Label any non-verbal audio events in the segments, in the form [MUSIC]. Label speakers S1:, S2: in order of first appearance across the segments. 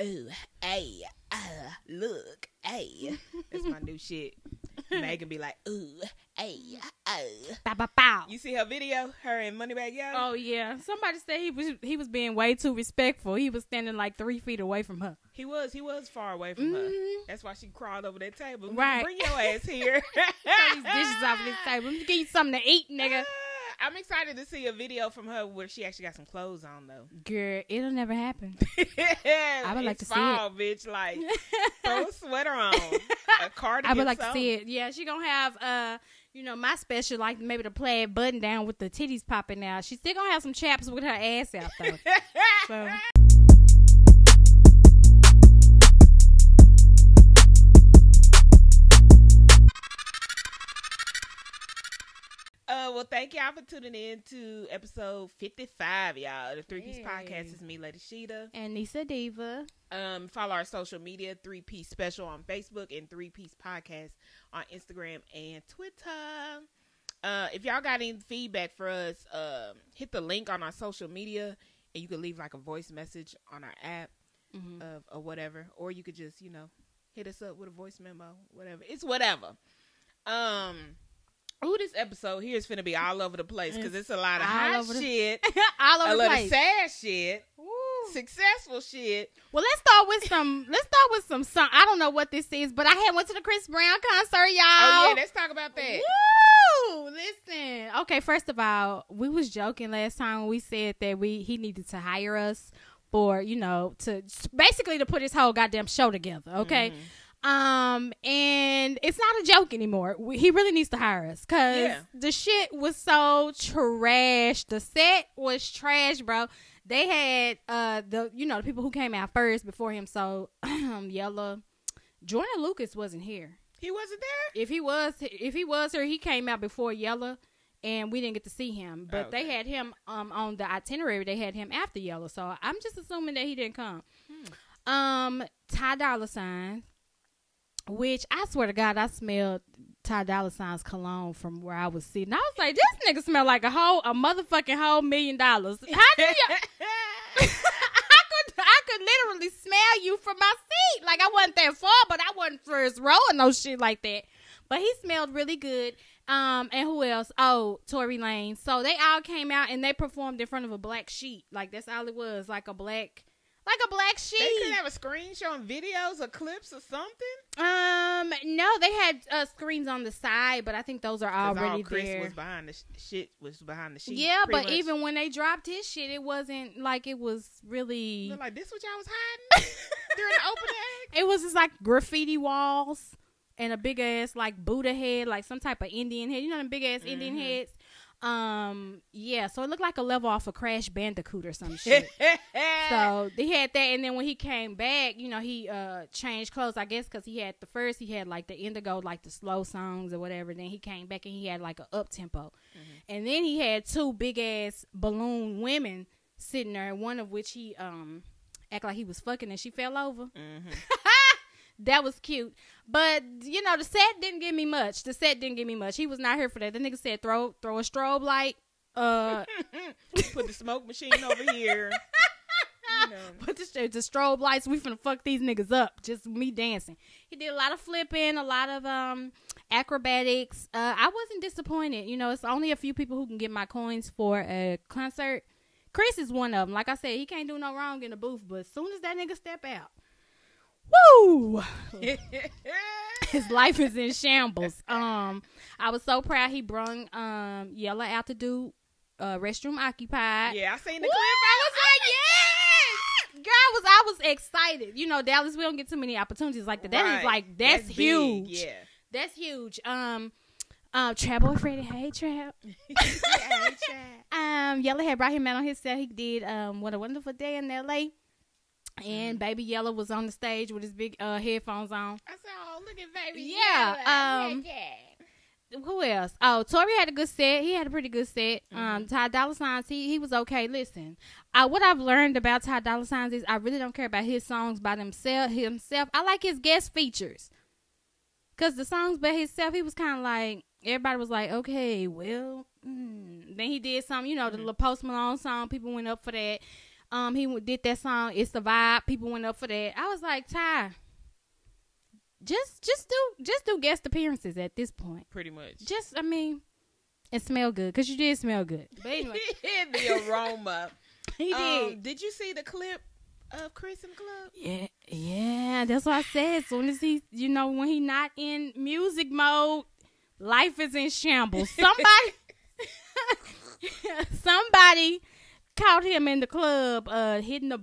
S1: oh, hey, uh, look, hey. [LAUGHS] That's my new shit. Megan be like, ooh, hey, oh.
S2: Bow, bow, bow.
S1: You see her video? Her and Moneybag Yo?
S2: Oh yeah, somebody said he was he was being way too respectful. He was standing like three feet away from her.
S1: He was. He was far away from her.
S2: Mhm.
S1: That's why she crawled over that table.
S2: Right.
S1: Bring your ass here. [LAUGHS]
S2: Throw these dishes off of this table. Let me give you something to eat, nigga. [LAUGHS]
S1: I'm excited to see a video from her where she actually got some clothes on though. [LAUGHS]
S2: Girl, it'll never happen.
S1: I
S2: would like to see it.
S1: fall, bitch. Like [LAUGHS] throw a sweater on, a [LAUGHS] cardigan.
S2: I would like to see it. Yeah, she gonna have uh, you know, my special like maybe the plaid button down with the titties popping out. She's still gonna have some chaps with her ass out though. so
S1: Uh, well, thank y'all for tuning in to episode 55, y'all. The Three Piece
S2: Hey.
S1: Podcast is me, Lady Sheeta.
S2: and Nisa Diva.
S1: Um, follow our social media, Three Piece Special on Facebook and Three Piece Podcast on Instagram and Twitter. Uh, if y'all got any feedback for us, um, hit the link on our social media and you can leave like a voice message on our app
S2: Mhm.
S1: of or whatever, or you could just you know hit us up with a voice memo, whatever. It's whatever. Um, ooh, this episode here is finna be all over the place because it's a lot of
S2: All
S1: hot
S2: over the-
S1: shit, [LAUGHS]
S2: All over the
S1: lot of sad shit,
S2: Woo.
S1: successful shit.
S2: Well, let's start with some. [LAUGHS] Let's start with some song. I don't know what this is, but I had went to the Chris Brown concert, y'all.
S1: Oh yeah, let's talk about that.
S2: Woo! Listen. Okay, first of all, we was joking last time when we said that we he needed to hire us for, you know, to basically to put his whole goddamn show together, okay?
S1: Mm-hmm.
S2: Um and it's not a joke anymore. We, he really needs to hire us cuz
S1: Yeah.
S2: the shit was so trash. The set was trash, bro. They had uh the you know, the people who came out first before him so [CLEARS THROAT] um Yella Jordan Lucas wasn't here
S1: He wasn't there.
S2: if he was if he was here, he came out before Yella, and we didn't get to see him. But they had him um on the itinerary. They had him after Yella, so I'm just assuming that he didn't come. Um, Ty Dolla Sign, which I swear to God, I smelled Ty Dolla Sign's cologne from where I was sitting. I was like, this nigga smell like a whole a motherfucking whole million dollars. [LAUGHS] How do you? I could I could literally smell you from my seat. Like I wasn't that far, but I wasn't first row and no shit like that. But he smelled really good. Um, and who else? Oh, Tory Lane. So they all came out and they performed in front of a black sheet. Like that's all it was, like a black, like a black sheet.
S1: they could have a screen showing videos or clips or something.
S2: um, no, they had uh, screens on the side, but I think those are already
S1: all Chris
S2: there.
S1: was behind the sh- shit was behind the sheet.
S2: yeah, but
S1: much.
S2: even when they dropped his shit, it wasn't like it was really.
S1: They're like this, what y'all was hiding [LAUGHS] during the opening act.
S2: It was just like graffiti walls and a big ass like Buddha head, like some type of Indian head. You know them big ass Indian
S1: Mhm.
S2: heads. Um, yeah. So it looked like a level off of Crash Bandicoot or some shit. [LAUGHS] so they had that, and then when he came back, you know, he uh changed clothes. I guess because he had the first, he had like the indigo, like the slow songs or whatever. Then he came back and he had like a up tempo, and then he had two big ass balloon women sitting there. One of which he um act like he was fucking, and she fell over.
S1: Mhm. [LAUGHS]
S2: That was cute. But you know, the set didn't give me much. The set didn't give me much. He was not here for that. The nigga said throw throw a strobe light. Uh [LAUGHS]
S1: Put the smoke machine over here. [LAUGHS] You know.
S2: put the, the strobe lights. We finna fuck these niggas up. Just me dancing. He did a lot of flipping, a lot of um acrobatics. Uh I wasn't disappointed. You know, it's only a few people who can get my coins for a concert. Chris is one of them. Like I said, he can't do no wrong in the booth, but as soon as that nigga step out, woo! his life is in shambles. Um, I was so proud he brung um Yella out to do uh restroom occupied.
S1: yeah, I seen the
S2: Woo!
S1: clip.
S2: I was like, yes, girl. I was I was excited. You know, Dallas. We don't get too many opportunities like that. That is
S1: Right.
S2: like that's,
S1: big,
S2: huge.
S1: Yeah.
S2: That's huge. Um, um, Trap Boy Freddy. Hey, Trap. [LAUGHS]
S1: yeah
S2: Um, Yella had brought him out on his set. He did um, what a wonderful day in L.A.
S1: Mm-hmm.
S2: And Baby Yellow was on the stage with his big uh, headphones on.
S1: I said, oh, look at baby.
S2: Yeah,
S1: Yella.
S2: um,
S1: Yeah.
S2: who else? Oh, Tori had a good set. He had a pretty good set.
S1: Mm-hmm.
S2: Um, Ty Dolla Signs, he he was okay. Listen, I what I've learned about Ty Dolla Signs is I really don't care about his songs by themselves. Himself, I like his guest features. Cause the songs by himself, he was kind of like everybody was like, okay, well. Mm. Then he did some, you know, the little Post Malone song. People went up for that. Um, he did that song. It's the vibe. People went up for that. I was like, Ty, just just do just do guest appearances at this point.
S1: Pretty much.
S2: Just I mean, and smell good because you did smell good. But anyway, [LAUGHS]
S1: the aroma. [LAUGHS]
S2: he did.
S1: Um, did you see the clip of Chris and the club?
S2: Yeah, yeah, that's what I said. As soon as he, you know, when he not in music mode, life is in shambles. Somebody, [LAUGHS] somebody caught him in the club, uh, hitting a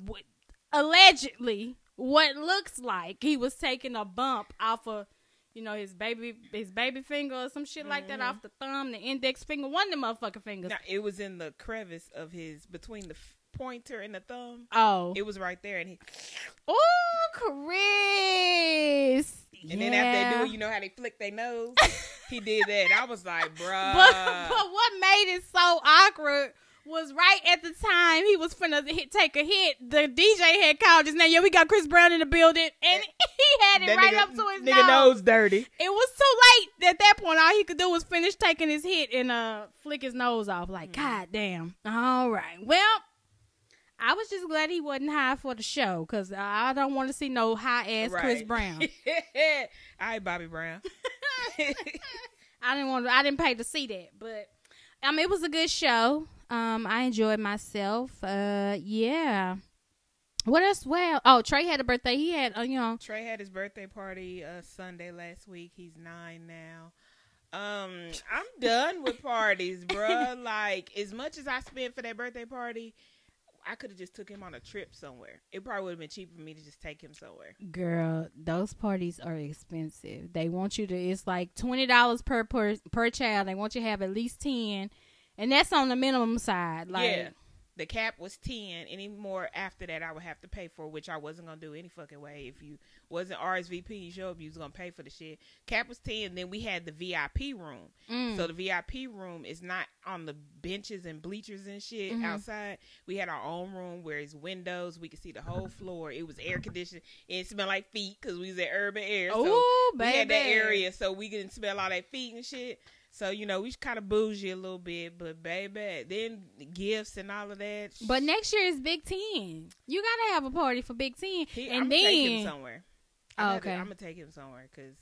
S2: allegedly what looks like he was taking a bump off of, you know, his baby, his baby finger or some shit like that off the thumb, the index finger, one of them motherfucking fingers.
S1: No, it was in the crevice of his between the f- pointer and the thumb.
S2: Oh,
S1: It was right there, and he.
S2: oh, Chris.
S1: And then after they do it, you know how they flick their nose. [LAUGHS] he did that. I was like, bruh.
S2: but but what made it so awkward was right at the time he was finna hit, take a hit. The DJ had called his name. Yeah, we got Chris Brown in the building, and [LAUGHS] he had it
S1: That
S2: right
S1: nigga-
S2: up to his
S1: nigga
S2: nose.
S1: nose dirty.
S2: It was too late at that point. All he could do was finish taking his hit and uh flick his nose off. Like,
S1: Mm-hmm.
S2: god damn. All right. Well, I was just glad he wasn't high for the show because I don't want to see no high ass Chris Brown. [LAUGHS]
S1: All right, Bobby Brown. [LAUGHS]
S2: I didn't want. I didn't pay to see that, but um, it was a good show. Um, I enjoyed myself. Uh, yeah. What else? Well, oh, Trey had a birthday. He had, uh, you know,
S1: Trey had his birthday party uh, Sunday last week. He's nine now. Um, I'm done with parties, [LAUGHS] bro. Like as much as I spent for that birthday party, I could have just took him on a trip somewhere. It probably would have been cheaper for me to just take him somewhere.
S2: girl, those parties are expensive. They want you to. It's like twenty dollars per per per child. They want you to have at least ten, and that's on the minimum side. Like,
S1: yeah. The cap was ten. Any more after that, I would have to pay for, which I wasn't gonna do any fucking way. If you wasn't RSVP, you show up, you was gonna pay for the shit. Cap was ten. Then we had the VIP room.
S2: mm,
S1: So the VIP room is not on the benches and bleachers and shit
S2: Mhm.
S1: outside. We had our own room where it's windows. We could see the whole floor. It was air conditioned. It smelled like feet because we was at Urban Air. So
S2: oh,
S1: we had that area so we didn't smell all that feet and shit. So you know we kind of bougie a little bit, but baby, then gifts and all of that.
S2: But next year is Big Ten. You gotta have a party for Big Ten,
S1: he,
S2: and
S1: I'm
S2: then
S1: taking him somewhere.
S2: Oh, okay.
S1: I'm gonna take him somewhere because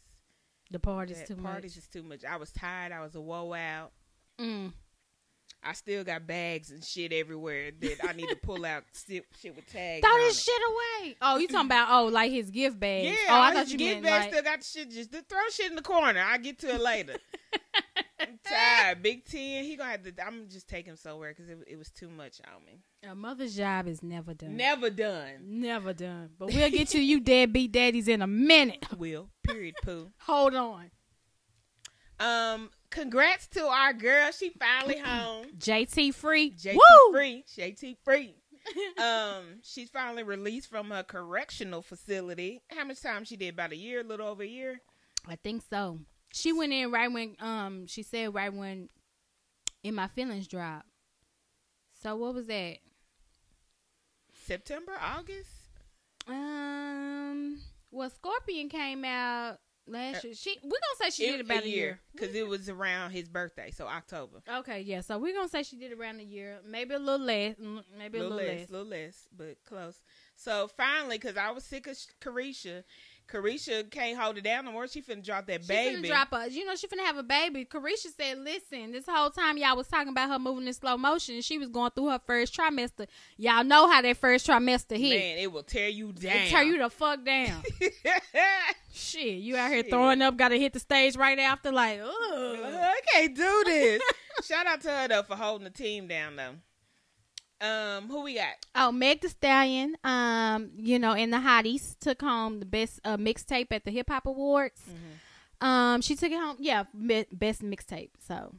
S2: the party's too
S1: parties
S2: much.
S1: is too much. I was tired. I was a woe out.
S2: Mm.
S1: I still got bags and shit everywhere that I need to pull out [LAUGHS] shit, shit with tags.
S2: Throw this
S1: it.
S2: shit away. Oh, you talking about oh, like his gift bag?
S1: Yeah,
S2: Oh, I thought
S1: his
S2: you
S1: gift
S2: meant
S1: bag
S2: like.
S1: still got the shit. Just throw shit in the corner. I get to it later. I'm [LAUGHS] tired. Big Ten. He gonna have to. I'm just taking him somewhere because it, it was too much on me.
S2: A mother's job is never done.
S1: Never done.
S2: Never done. But we'll get to you deadbeat daddies in a minute. [LAUGHS]
S1: Will. Period. Poo.
S2: Hold on.
S1: Um. Congrats to our girl. She finally home.
S2: JT free.
S1: JT
S2: Woo!
S1: free. JT free. [LAUGHS] um, she's finally released from her correctional facility. How much time she did? About a year, a little over a year.
S2: I think so. She went in right when um she said right when in my feelings dropped. So what was that?
S1: September, August.
S2: Um well Scorpion came out last
S1: Uh,
S2: year. She we're gonna say she did about a year.
S1: because it was around his birthday, so October.
S2: Okay, yeah. So we're gonna say she did around a year, maybe a little less, mm, maybe a
S1: little,
S2: little,
S1: less,
S2: less.
S1: little less, but close. So finally, because I was sick of Sh- Carisha, Carisha can't hold it down no more. She finna drop that
S2: She
S1: baby.
S2: finna drop a, you know, she finna have a baby. Carisha said, "Listen, this whole time y'all was talking about her moving in slow motion, and she was going through her first trimester. Y'all know how that first trimester hit.
S1: Man, it will tear you down.
S2: It tear you the fuck down. [LAUGHS] Shit, you out here
S1: Shit.
S2: throwing up, got to hit the stage right after, like, ugh.
S1: I can't do this. [LAUGHS] Shout out to her though for holding the team down though. Um, who we got?
S2: Oh, Meg The Stallion, um, you know, and the Hotties took home the best uh, mixtape at the Hip Hop Awards.
S1: Mm-hmm.
S2: Um, she took it home, yeah, best mixtape. So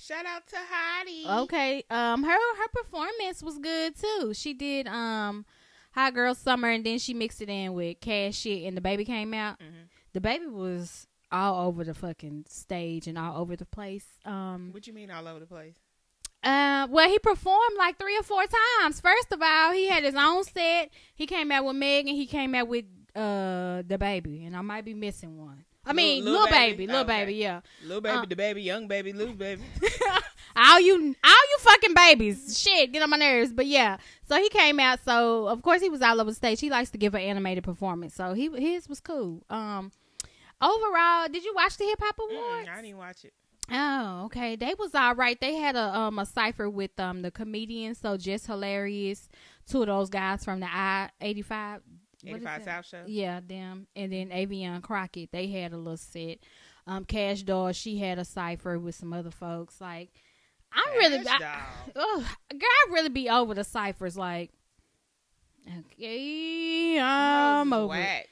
S1: Shout out to Hottie.
S2: okay, um, her her performance was good too. She did um, Hot Girl Summer, and then she mixed it in with Cash Shit, and DaBaby came out.
S1: Mhm.
S2: DaBaby was all over the fucking stage and all over the place. Um,
S1: What you mean all over the place?
S2: Uh, well, he performed like three or four times. First of all, he had his own set. He came out with Meg, and he came out with uh the baby, and I might be missing one. I mean,
S1: Lil
S2: little
S1: Baby?
S2: baby, little
S1: Okay.
S2: baby, yeah.
S1: Little baby,
S2: Uh,
S1: the baby, young baby, little baby. [LAUGHS]
S2: all you, all you fucking babies. Shit, get on my nerves. But yeah, so he came out. So of course he was all over the stage. He likes to give an animated performance. So he his was cool. Um, overall, did you watch the Hip Hop Awards?
S1: Mm, I didn't watch it.
S2: Oh, okay. They was all right. They had a um a cipher with um the comedians, so just hilarious. Two of those guys from the I eighty five.
S1: 85 South Show.
S2: Yeah, them. And then Affion Crockett, they had a little set. Um, Kash Doll, she had a cipher with some other folks. Like, I'm really,
S1: Cash
S2: I, [LAUGHS] ugh, girl, I really be over the ciphers. Like, okay, I'm over it.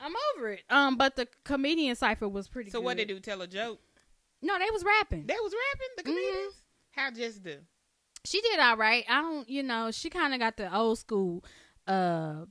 S2: I'm over it. Um, but the comedian cipher was pretty.
S1: So
S2: good.
S1: what they do? Tell a joke?
S2: No, they was rapping.
S1: They was rapping the
S2: Mhm.
S1: comedians. How just do?
S2: she did all right. I don't, you know, she kind of got the old school, uh,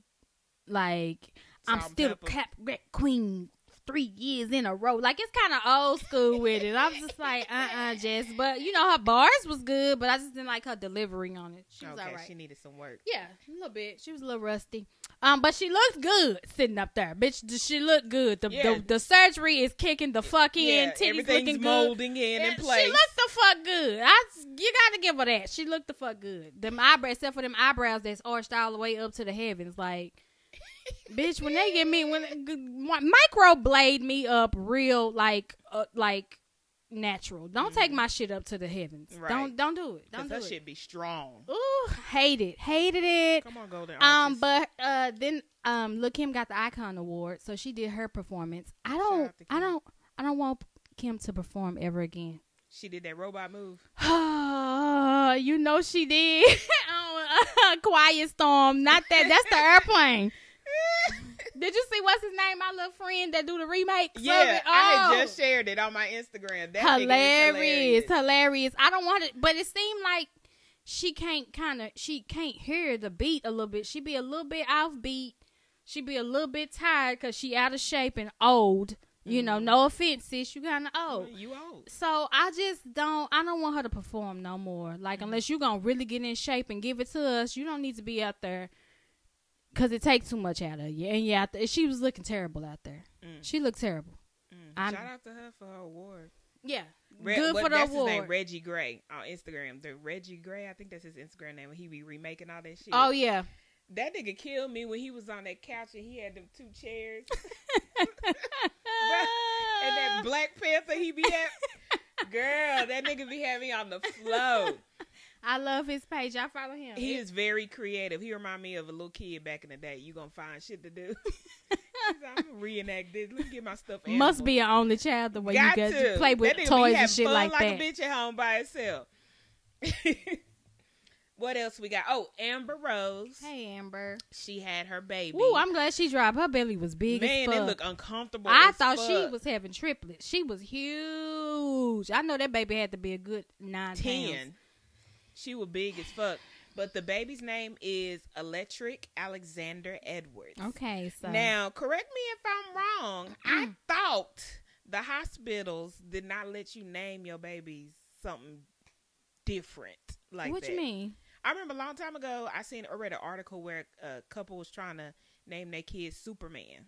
S2: like I'm still
S1: pepper.
S2: cap rap queen three years in a row. Like it's kind of old school with it. I was just like, uh, uh Jess. But you know, her bars was good, but I just didn't like her delivery on it. She was
S1: okay,
S2: all right.
S1: she needed some work.
S2: yeah, a little bit. She was a little rusty. Um, but she looked good sitting up there, bitch. Does she looked good. The
S1: Yeah.
S2: the, the surgery is kicking the fuck in.
S1: Yeah,
S2: Titties
S1: everything's
S2: looking good.
S1: molding in
S2: and,
S1: in place.
S2: She looked the fuck good. I, you gotta give her that. She looked the fuck good. Them eyebrows, except for them eyebrows that's arched all the way up to the heavens. Like, bitch, when they get me, when micro blade me up real, like, uh, like natural. Don't take my shit up to the heavens.
S1: Right.
S2: Don't, don't do it. Don't
S1: that
S2: do it.
S1: That shit be strong.
S2: Ooh, hate it, hated it.
S1: Come on, Golden
S2: Um, but uh, then um, look, Kim got the Icon Award, so she did her performance. I don't, I don't, I don't want Kim to perform ever again.
S1: she did that robot move. [SIGHS]
S2: you know she did uh, [LAUGHS] [LAUGHS] Quiet Storm. Not that. That's the airplane. Did you see what's his name? My little friend that do the remake.
S1: Yeah,
S2: it?
S1: I
S2: Oh.
S1: had just shared it on my Instagram. That
S2: hilarious,
S1: hilarious.
S2: hilarious. I don't want it, but it seemed like she can't kind of she can't hear the beat a little bit. She be a little bit offbeat. She be a little bit tired because she out of shape and old. You know, mm-hmm. no offense, sis, you kind of old.
S1: You old.
S2: So I just don't. I don't want her to perform no more. Like mm-hmm. unless you gonna really get in shape and give it to us, you don't need to be out there. Cause it takes too much out of you, and yeah, she was looking terrible out there.
S1: Mm.
S2: She looked terrible.
S1: Mm.
S2: I'm-
S1: Shout out to her for her award.
S2: Yeah,
S1: Re-
S2: good
S1: what-
S2: for the
S1: that's
S2: award.
S1: his name, Reggie Gray on Instagram. The Reggie Gray, I think that's his Instagram name. He be remaking all that shit.
S2: Oh yeah,
S1: that nigga killed me when he was on that couch and he had them two chairs [LAUGHS] [LAUGHS] and that Black Panther he be at. Girl, that nigga be having on the flow.
S2: I love his page. I follow him.
S1: He is very creative. He remind me of a little kid back in the day. You gonna find shit to do. [LAUGHS] I'm gonna reenact this. Let me get my stuff. [LAUGHS]
S2: Must be an only child the way
S1: Got
S2: you get
S1: to.
S2: play with toys and shit like,
S1: like
S2: that.
S1: a bitch at home by itself. [LAUGHS] what else we got? Oh, Amber Rose.
S2: Hey Amber.
S1: She had her baby.
S2: Ooh, I'm glad she dropped. Her belly was big
S1: Man, it
S2: fuck.
S1: look uncomfortable.
S2: I thought she was having triplets. She was huge. I know that baby had to be a good nine pounds.
S1: She was big as fuck. But the baby's name is Electric Alexander Edwards.
S2: Okay, so
S1: Now, correct me if I'm wrong. I mm. thought the hospitals did not let you name your babies something different like
S2: what
S1: that.
S2: you mean?
S1: I remember a long time ago I seen or read an article where a couple was trying to name their kid Superman.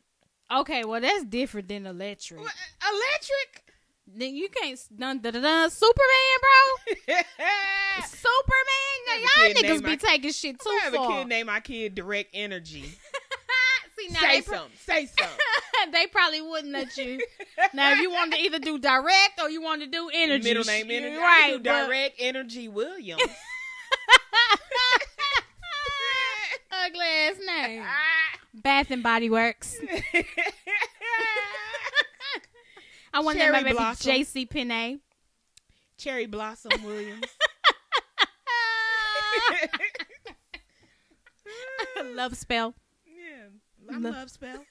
S2: Okay, well that's different than electric.
S1: What? Electric?
S2: Then you can't dun, dun, dun, dun, Superman, bro. [LAUGHS] Superman. Now y'all niggas be taking shit too
S1: I have a kid named my kid Direct Energy. [LAUGHS]
S2: See now
S1: say
S2: pro-
S1: something. Say something. [LAUGHS]
S2: they probably wouldn't let you. now if you wanted to either do direct or you wanted to do energy,
S1: Middle name Energy.
S2: right?
S1: I do
S2: but-
S1: Direct Energy Williams.
S2: Ugly ass name. Bath and Body Works. I want to name my baby JC Penney.
S1: Cherry Blossom Williams. [LAUGHS] [LAUGHS]
S2: Love spell.
S1: yeah. I
S2: Lo-
S1: love spell.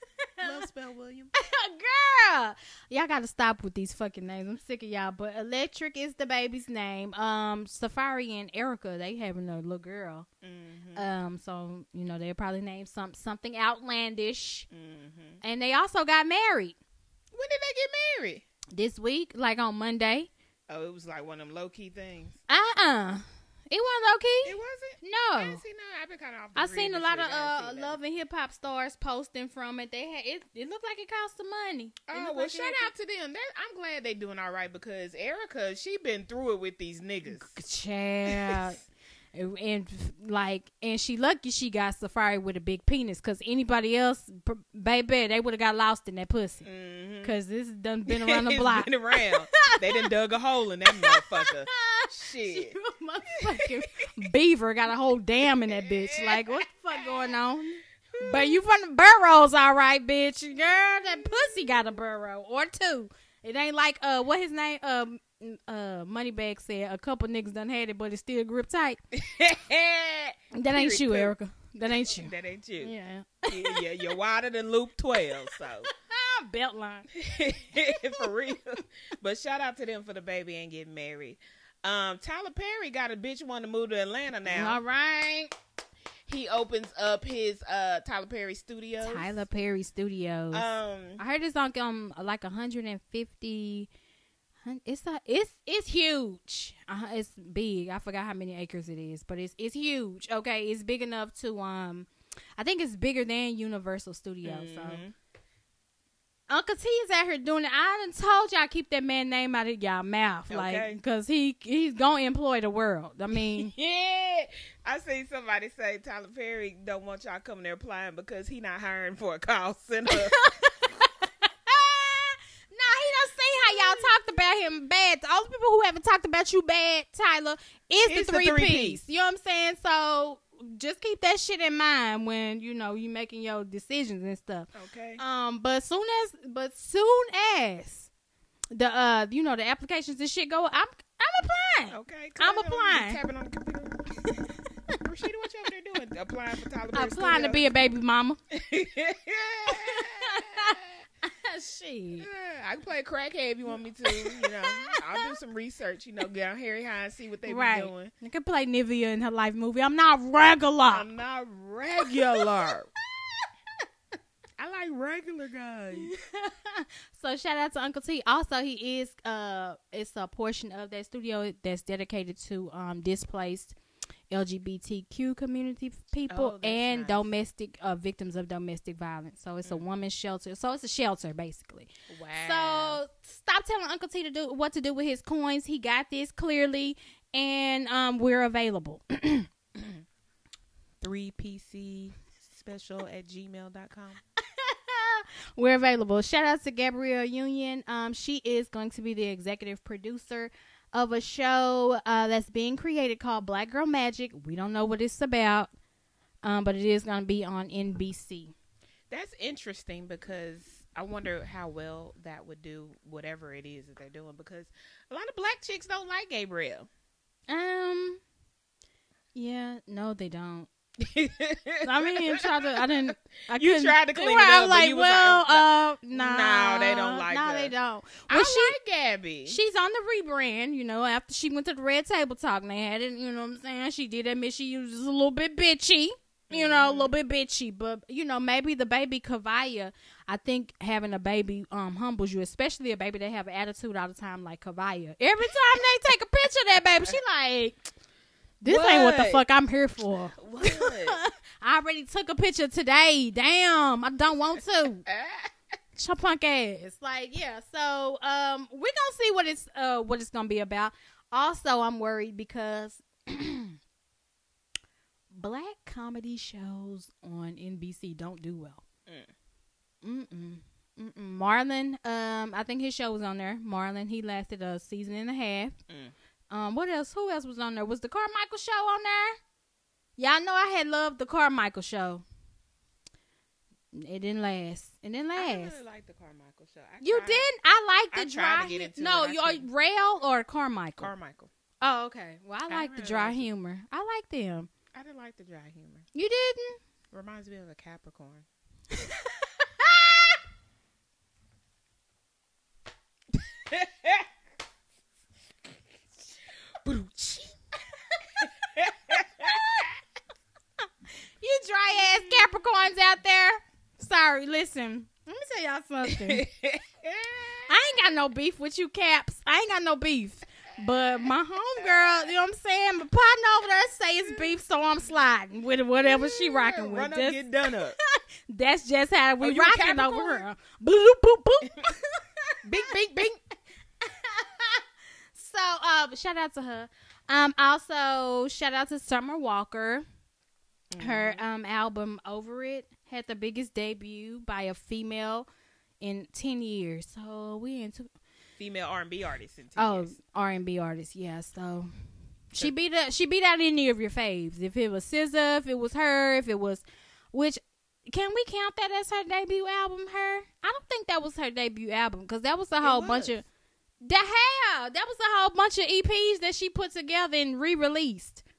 S1: Love spell Williams. [LAUGHS]
S2: Girl, y'all gotta stop with these fucking names. I'm sick of y'all. But Electric is the baby's name. Um, Safaree and Erica, they having a little girl.
S1: Mm-hmm.
S2: Um, so you know they'll probably named some something outlandish.
S1: Mm-hmm.
S2: And they also got married
S1: When did they get married?
S2: this week, like on Monday.
S1: Oh, it was like one of them low key things.
S2: Uh uh It wasn't low key.
S1: It wasn't.
S2: No.
S1: none. I've been kind of off.
S2: I
S1: grid
S2: seen a lot of uh love and hip hop stars posting from it. They had it. It looked like it cost some money.
S1: Oh well,
S2: like
S1: shout out to them. That, I'm glad they doing all right because Erica, she been through it with these niggas.
S2: Child. [LAUGHS] and, like, and she lucky she got Safaree with a big penis, cause anybody else, baby, they would have got lost in that pussy.
S1: Mm-hmm.
S2: Cause this done been [LAUGHS] around the block.
S1: been around. they done dug a hole in that motherfucker. [LAUGHS] Shit.
S2: Motherfucking beaver got a whole dam in that bitch. Like, what the fuck going on? But you from the burrows, all right, bitch. Girl, that pussy got a burrow or two. It ain't like uh, what his name um uh Moneybag said. A couple niggas done had it, but it still grip tight. [LAUGHS] That ain't you. Erica. That ain't you. [LAUGHS]
S1: that ain't you.
S2: Yeah.
S1: Yeah, yeah, you're wider than Loop 12, so. [LAUGHS]
S2: Belt line.
S1: for real. But shout out to them for the baby and getting married. Um, Tyler Perry got a bitch want to move to Atlanta now.
S2: All right.
S1: He opens up his uh Tyler Perry Studios.
S2: Tyler Perry Studios.
S1: Um,
S2: I heard it's on um like 150. It's a, it's it's huge. Uh, it's big. I forgot how many acres it is, but it's it's huge. Okay, it's big enough to um. I think it's bigger than Universal Studios. So
S1: mhm.
S2: Uncle T is out here doing it. I done told y'all keep that man name out of y'all mouth,
S1: Okay.
S2: like because he he's gonna employ the world. I mean. [LAUGHS]
S1: yeah, I seen somebody say Tyler Perry don't want y'all coming there applying because he not hiring for a call center. [LAUGHS]
S2: nah, he done see how y'all talked about him bad. All the people who haven't talked about you bad, Tyler, is the
S1: the
S2: three
S1: three-piece.
S2: piece. You know what I'm saying? So just keep that shit in mind when you know you making your decisions and stuff.
S1: okay.
S2: Um, but soon as, but soon as the uh, you know, the applications and shit go, I'm I'm applying.
S1: Okay.
S2: I'm
S1: on,
S2: applying.
S1: Tapping on the computer. [LAUGHS] Rashida, what you over there doing? Applying for Tyler
S2: applying to be a baby mama. [LAUGHS] [LAUGHS] shit.
S1: I can play crackhead if you want me to. You know, I'll do some research. You know, get on Harry High and see what they
S2: Right.
S1: be doing.
S2: I can play Nivea in her life movie. I'm not regular.
S1: I'm not regular. I like regular guys. [LAUGHS]
S2: so shout out to Uncle T. Also, he is uh, it's a portion of that studio that's dedicated to um displaced LGBTQ community people
S1: Oh,
S2: and
S1: nice.
S2: domestic uh, victims of domestic violence. So it's a woman's shelter. So it's a shelter basically.
S1: Wow.
S2: So stop telling Uncle T to do what to do with his coins. He got this clearly, and um, we're available. [CLEARS THROAT]
S1: three PC special at gmail.com. [LAUGHS]
S2: We're available. Shout out to Gabrielle Union. Um, she is going to be the executive producer of a show uh, that's being created called Black Girl Magic. We don't know what it's about, um, but it is going to be on NBC.
S1: That's interesting because I wonder how well that would do whatever it is that they're doing because a lot of black chicks don't like Gabrielle.
S2: Um, yeah, no, they don't. I mean, try to. I didn't. I
S1: You tried to clean it up,
S2: I'm like,
S1: was
S2: well,
S1: like,
S2: uh, no,
S1: no, they don't like
S2: No,
S1: her.
S2: they don't.
S1: I
S2: Well, she
S1: like Gabby.
S2: She's on the rebrand, you know, after she went to the Red Table Talk and they had it, you know what I'm saying? She did admit she was a little bit bitchy, you know, a little bit bitchy. But, you know, maybe the baby Kaavia, I think having a baby um humbles you, especially a baby that have an attitude all the time like Kaavia. Every time they take a picture of that baby, she like, this ain't what the fuck I'm here for. [LAUGHS]
S1: what? [LAUGHS]
S2: I already took a picture today. Damn, I don't want to. [LAUGHS] your punk ass. Like, yeah. So, um, we're gonna see what it's uh what it's gonna be about. Also, I'm worried because [CLEARS THROAT] black comedy shows on NBC don't do well. Mm. Mm-mm. Mm-mm. Marlon, um, I think his show was on there. Marlon, he lasted a season and a half.
S1: Mm.
S2: Um, what else? Who else was on there? Was the Carmichael show on there? Y'all know I had loved the Carmichael show. It didn't last. It didn't last.
S1: didn't really like the Carmichael show. I
S2: You
S1: tried-
S2: didn't? I like
S1: I
S2: the dry.
S1: to get into
S2: no,
S1: it, I
S2: you. Rail or Carmichael.
S1: Carmichael.
S2: oh, okay. Well, I
S1: I
S2: like the
S1: really
S2: dry
S1: liked it.
S2: humor. I like them.
S1: I didn't like the dry humor.
S2: You didn't?
S1: Reminds me of a Capricorn. [LAUGHS] [LAUGHS] [LAUGHS]
S2: you dry ass Capricorns out there. Sorry, listen. Let me tell y'all something. [LAUGHS] I ain't got no beef with you, Caps. I ain't got no beef. But my homegirl, you know what I'm saying? My partner over there say it's beef, so I'm sliding with whatever she rocking with.
S1: Run up,
S2: That's,
S1: get done up. [LAUGHS]
S2: that's just how we
S1: Oh,
S2: rocking over here. Boop boop boop.
S1: bing, bing, bing.
S2: So um, shout out to her. Um, also shout out to Summer Walker. Her
S1: Mm-hmm.
S2: um album Over It had the biggest debut by a female in ten years. So we into
S1: Female R&B artist in 10
S2: oh
S1: years.
S2: R and B artist, yeah. So she beat out she beat out any of your faves. If it was SZA, if it was her, if it was which can we count that as her debut album? Her, I don't think that was her debut album because that was a whole bunch of the hell. That was a whole bunch of EPs that she put together and re-released. [SIGHS]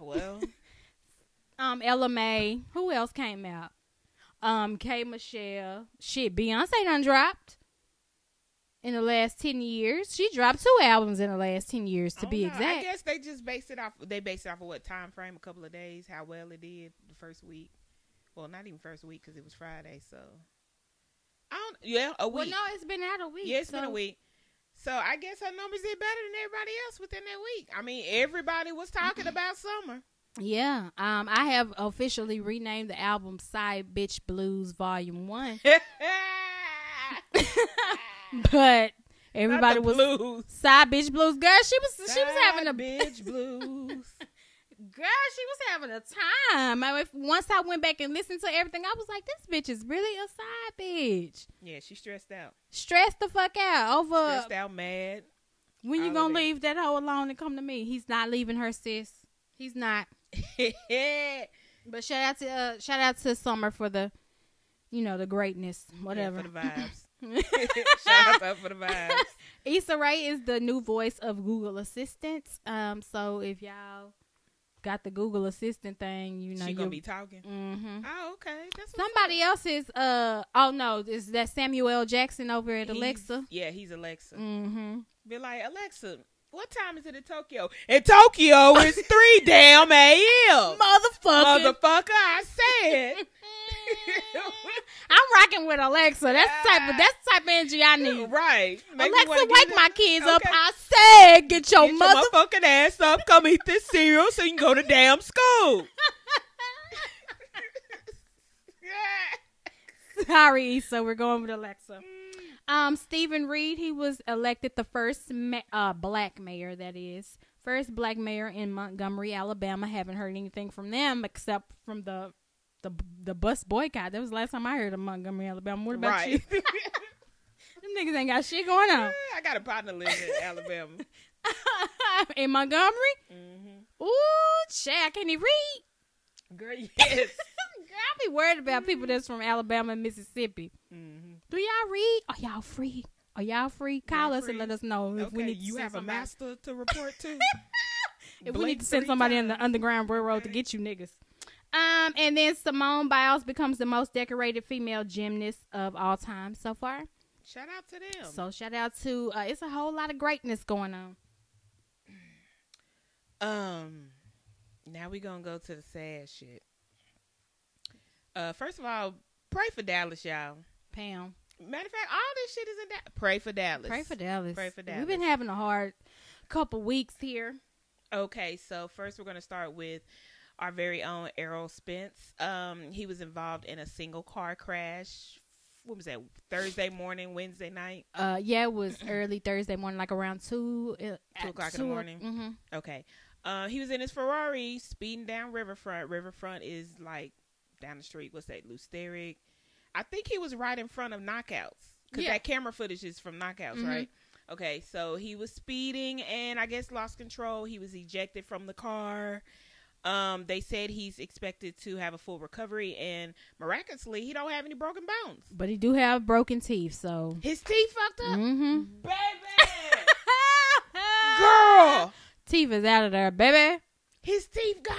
S1: Well, [LAUGHS]
S2: Um, Ella Mai. Who else came out? Um, K Michelle. Shit, Beyonce done dropped in the last ten years. She dropped two albums in the last ten years, to
S1: don't
S2: be exact.
S1: I guess they just based it off. They based it off of what time frame? A couple of days. How well it did the first week. Well, not even first week because it was Friday. So, I don't. Yeah, a week.
S2: Well, no, it's been out a week.
S1: yeah, it's been a week. So I guess her numbers did better than everybody else within that week. I mean, everybody was talking about summer.
S2: Yeah. Um, I have officially renamed the album "Side Bitch Blues Volume One," [LAUGHS] [LAUGHS] but everybody was
S1: blues.
S2: "Side Bitch Blues." Girl, she was she was having a
S1: bitch blues.
S2: Girl, she was having a time. I, once I went back and listened to everything, I was like, "This bitch is really a side bitch."
S1: Yeah, she stressed out.
S2: Stressed the fuck out over
S1: Stressed out, mad.
S2: when you gonna leave that hoe alone and come to me. He's not leaving her, sis. He's not.
S1: yeah, [LAUGHS]
S2: But shout out to uh, shout out to Summer for the, you know, the greatness, whatever.
S1: for the vibes. [LAUGHS] [LAUGHS] Shout out for the vibes.
S2: Issa Rae is the new voice of Google Assistant. Um, so if y'all got the Google Assistant thing, you know,
S1: she gonna be talking.
S2: Mm-hmm.
S1: Oh, okay.
S2: Somebody else is uh oh no, is that Samuel Jackson over at
S1: He's-
S2: Alexa?
S1: Yeah, he's Alexa.
S2: Mm-hmm.
S1: Be like, Alexa, what time is it in Tokyo? In Tokyo, it's [LAUGHS] 3 damn a.m.
S2: Motherfucker.
S1: Motherfucker, I said. [LAUGHS]
S2: I'm rocking with Alexa. That's the type of that's the type of energy I need.
S1: right. Make
S2: Alexa, wake my
S1: up.
S2: kids up.
S1: Okay.
S2: I said, get your
S1: Get your motherfucking ass up. Come eat this cereal so you can go to damn school. [LAUGHS]
S2: Sorry, Issa. We're going with Alexa. Um, Steven Reed, he was elected the first ma- uh black mayor. That is first black mayor in Montgomery, Alabama. Haven't heard anything from them except from the the the bus boycott. That was the last time I heard of Montgomery, Alabama. What about
S1: right.
S2: you? [LAUGHS] Them niggas ain't got shit going on
S1: I got a partner living in Alabama. [LAUGHS]
S2: in Montgomery.
S1: hmm
S2: Ooh, shit, I can't even read.
S1: Girl, yes. [LAUGHS]
S2: Girl, I be worried about people that's from Alabama and Mississippi.
S1: hmm
S2: Do y'all read? Are y'all free? Are y'all free? Call
S1: Y'all
S2: us and let us know if
S1: Okay,
S2: we need to
S1: you
S2: send
S1: have a
S2: somebody.
S1: master to report to. [LAUGHS]
S2: If we need to send somebody in the. Underground Railroad to get you niggas. Um, and then Simone Biles becomes the most decorated female gymnast of all time so far.
S1: Shout out to them.
S2: So shout out to uh, it's a whole lot of greatness going on. [CLEARS THROAT]
S1: Um, now we gonna go to the sad shit. Uh, first of all, pray for Dallas, y'all.
S2: Pam,
S1: Matter of fact, all this shit is in Dallas. Pray for Dallas.
S2: pray for Dallas.
S1: Pray for Dallas.
S2: We've been having a hard couple weeks here.
S1: Okay, so first we're gonna start with our very own Errol Spence. Um, he was involved in a single car crash. What was that? Thursday morning, Wednesday night.
S2: Uh, yeah, it was [CLEARS THROAT] early Thursday morning, like around two, uh,
S1: Two o'clock in the morning.
S2: Mm-hmm.
S1: Okay. Uh, he was in his Ferrari speeding down Riverfront. Riverfront is like down the street. What's that? Lusteric. I think he was right in front of Knockouts because
S2: Yeah.
S1: that camera footage is from Knockouts,
S2: Mhm.
S1: right? Okay, so he was speeding and I guess lost control. He was ejected from the car. Um, they said he's expected to have a full recovery, and miraculously, he don't have any broken bones.
S2: But he do have broken teeth, so.
S1: His teeth fucked up,
S2: Mm-hmm.
S1: baby. [LAUGHS] Girl,
S2: teeth is out of there, baby.
S1: his teeth gone.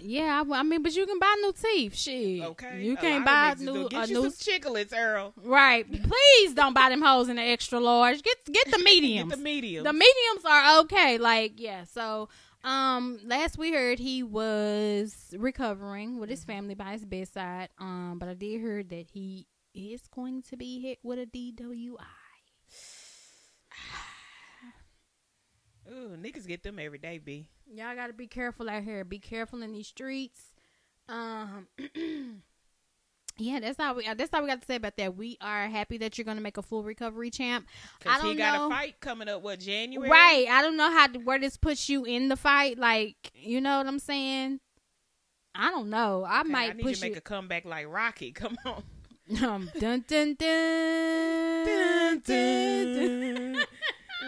S2: Yeah, I, I mean, but you can buy new teeth. Shit.
S1: Okay,
S2: You can't buy new
S1: Get
S2: a
S1: you
S2: new.
S1: some chiclets, Earl.
S2: Right. Please don't buy them hoes in the extra large. Get get the [LAUGHS]
S1: Get
S2: mediums.
S1: the medium.
S2: the mediums are okay. Like yeah. So um, last we heard he was recovering with his
S1: Mm-hmm.
S2: family by his bedside. Um, but I did hear that he is going to be hit with a DWI.
S1: Ooh, niggas get them every day, B.
S2: Y'all got to be careful out here. Be careful in these streets. Um, [CLEARS THROAT] yeah, that's all we. That's all we got to say about that. We are happy that you're going to make a full recovery champ. I don't
S1: he got
S2: know.
S1: a fight coming up. What January?
S2: Right. I don't know how to, where this puts you in the fight. Like, you know what I'm saying? I don't know. I
S1: Okay,
S2: might
S1: I need
S2: push
S1: to make
S2: you.
S1: a comeback like Rocky. [LAUGHS] Come on. [LAUGHS]
S2: um, dun dun dun.
S1: Dun, dun.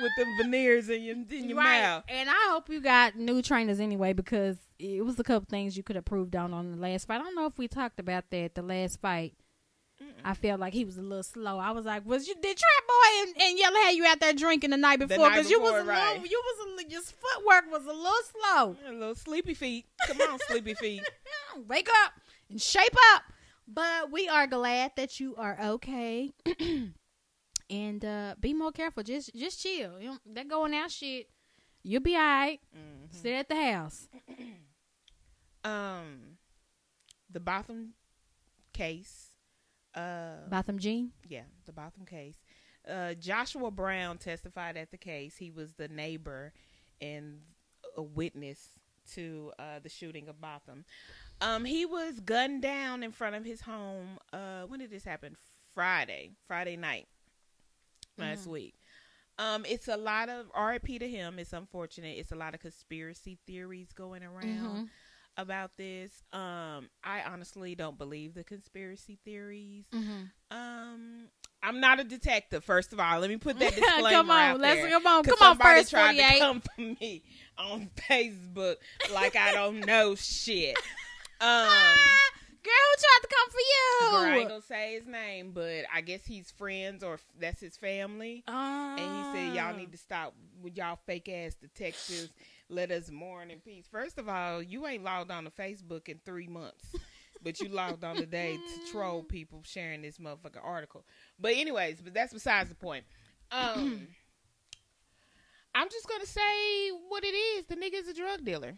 S1: With the veneers in your in your
S2: right.
S1: mouth.
S2: And I hope you got new trainers anyway because it was a couple things you could have proved on on the last fight. I don't know if we talked about that the last fight. I felt like he was a little slow. I was like, "Was you did Trap Boy and, and Yellow had you out there drinking the night before? Because you was a little, you was a, your footwork was a little slow.
S1: A little sleepy feet. Come on, sleepy feet. [LAUGHS]
S2: Wake up and shape up." But we are glad that you are okay, [CLEARS THROAT] and uh be more careful. Just just chill. You know, that going out shit. You'll be alright.
S1: Mhm.
S2: Sit at the house. [CLEARS THROAT]
S1: Um, the Botham case. Uh,
S2: Botham Jean.
S1: yeah, the Botham case. Uh, Joshua Brown testified at the case. He was the neighbor and a witness to uh, the shooting of Botham. Um, he was gunned down in front of his home. Uh, when did this happen? Friday, Friday night last
S2: Mhm.
S1: week. Um, it's a lot of RIP to him. It's unfortunate. It's a lot of conspiracy theories going around
S2: Mhm.
S1: about this. Um, I honestly don't believe the conspiracy theories.
S2: Mhm.
S1: Um, I'm not a detective. First of all, let me put that [LAUGHS] disclaimer
S2: come on,
S1: out
S2: let's
S1: there.
S2: come on, come on, first
S1: tried to come for me on [LAUGHS] Facebook like I don't know shit. [LAUGHS] Um,
S2: tried to come for
S1: girl, I ain't
S2: you?
S1: gonna say his name, but I guess he's friends or f- that's his family.
S2: Uh,
S1: And he said, "Y'all need to stop with y'all fake ass detectives. Let us mourn in peace." First of all, you ain't logged on to Facebook in three months, but you logged on today to [LAUGHS] troll people sharing this motherfucking article. But anyways, but that's besides the point. Um, [CLEARS THROAT] I'm just gonna say what it is. The nigga's a drug dealer,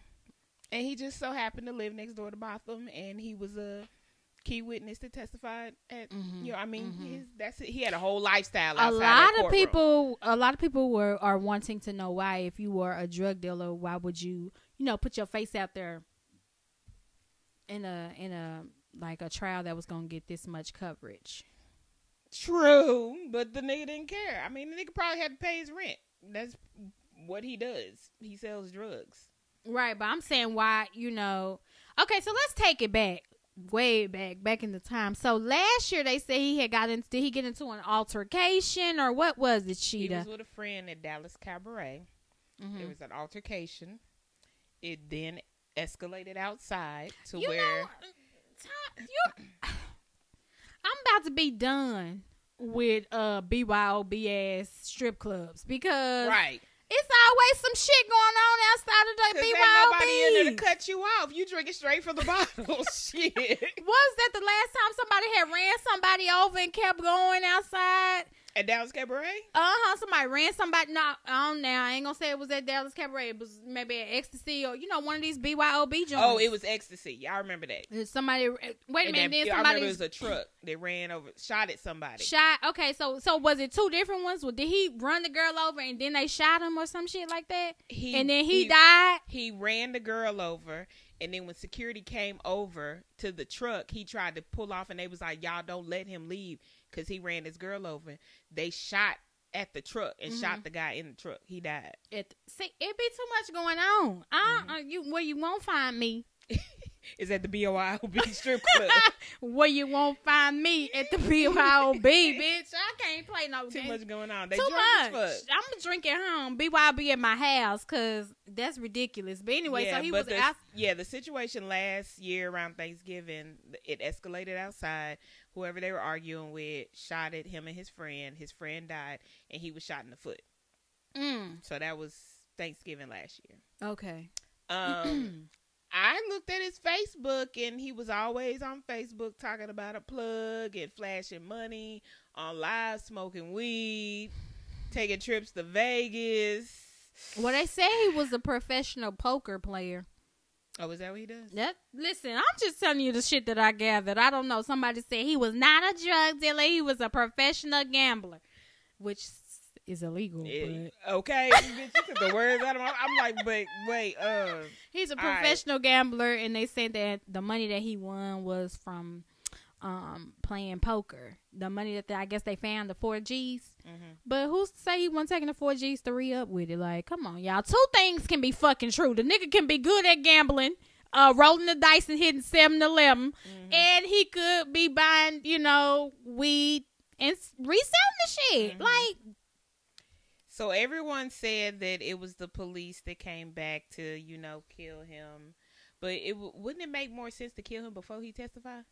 S1: and he just so happened to live next door to Botham, and he was a key witness that testified at.
S2: Mhm,
S1: You know, I mean,
S2: mhm.
S1: his, that's it. He had a whole lifestyle.
S2: a lot
S1: that
S2: of people, a lot of people were are wanting to know why, if you were a drug dealer, why would you, you know, put your face out there in a in a like a trial that was gonna get this much coverage?
S1: True, but the nigga didn't care. I mean, the nigga probably had to pay his rent. That's what he does. He sells drugs.
S2: Right, but I'm saying why, you know. Okay, so let's take it back, way back, back in the time. So last year they say he had got into, did he get into an altercation or what was it,
S1: He
S2: Cheetah?
S1: was with a friend at Dallas Cabaret.
S2: Mhm.
S1: There was an altercation. It then escalated outside to
S2: You
S1: where
S2: know, Tom, you, [SIGHS] I'm about to be done with uh BYOB ass strip clubs because
S1: right.
S2: It's always some shit going on outside of the
S1: ain't nobody in there to cut you off. You drinking straight from the [LAUGHS] bottle. [LAUGHS] Shit.
S2: Was that the last time somebody had ran somebody over and kept going outside?
S1: At Dallas Cabaret?
S2: Uh huh. Somebody ran somebody. No, on now. I ain't gonna say it was at Dallas Cabaret. It was maybe at Ecstasy or you know one of these BYOB joints.
S1: Oh, it was ecstasy. I remember that.
S2: Uh, somebody. Wait a minute.
S1: that-
S2: Then
S1: yeah, I remember
S2: somebody
S1: it was a truck They ran over, shot at somebody.
S2: shot. Okay, so so was it two different ones? Well, did he run the girl over and then they shot him or some shit like that?
S1: He,
S2: and then he, died.
S1: He ran the girl over, and then when security came over to the truck, he tried to pull off, and they was like, "Y'all don't let him leave," because he ran his girl over. They shot at the truck and
S2: Mhm.
S1: shot the guy in the truck. He died.
S2: It see it be too much going on. Uh,
S1: Mm-hmm.
S2: uh you where you won't find me. [LAUGHS]
S1: Is at the BYOB [LAUGHS] strip club.
S2: where you won't find me at the BYOB, [LAUGHS] bitch. I can't play no
S1: Too
S2: games.
S1: much going on. They
S2: Too much. I'm drinking home. BYB at my house because that's ridiculous. But anyway,
S1: yeah,
S2: so he was
S1: the,
S2: out.
S1: yeah, the situation last year around Thanksgiving, it escalated outside. Whoever they were arguing with shot at him and his friend. His friend died, and he was shot in the foot.
S2: Mm,
S1: So that was Thanksgiving last year.
S2: okay.
S1: Um, [CLEARS THROAT] I looked at his Facebook, and he was always on Facebook talking about a plug and flashing money on live, smoking weed, taking trips to Vegas.
S2: Well, they say he was a professional poker player.
S1: Oh, is that what he does?
S2: That listen, I'm just telling you the shit that I gathered. I don't know. Somebody said he was not a drug dealer. He was a professional gambler, which is illegal.
S1: Okay, bitch, you took the words out of my. I'm like, but wait, uh,
S2: he's a
S1: all right.
S2: professional gambler, and they said that the money that he won was from um playing poker. The money that they, I guess they found the four Gs.
S1: Mhm.
S2: But who's to say he wasn't taking the four Gs to re up with it? Like, come on, y'all. Two things can be fucking true. The nigga can be good at gambling, uh, rolling the dice and hitting 7 11,
S1: Mm-hmm.
S2: and he could be buying, you know, weed and reselling the shit.
S1: Mhm.
S2: Like,
S1: So everyone said that it was the police that came back to, you know, kill him. But it w- wouldn't it make more sense to kill him before he testified?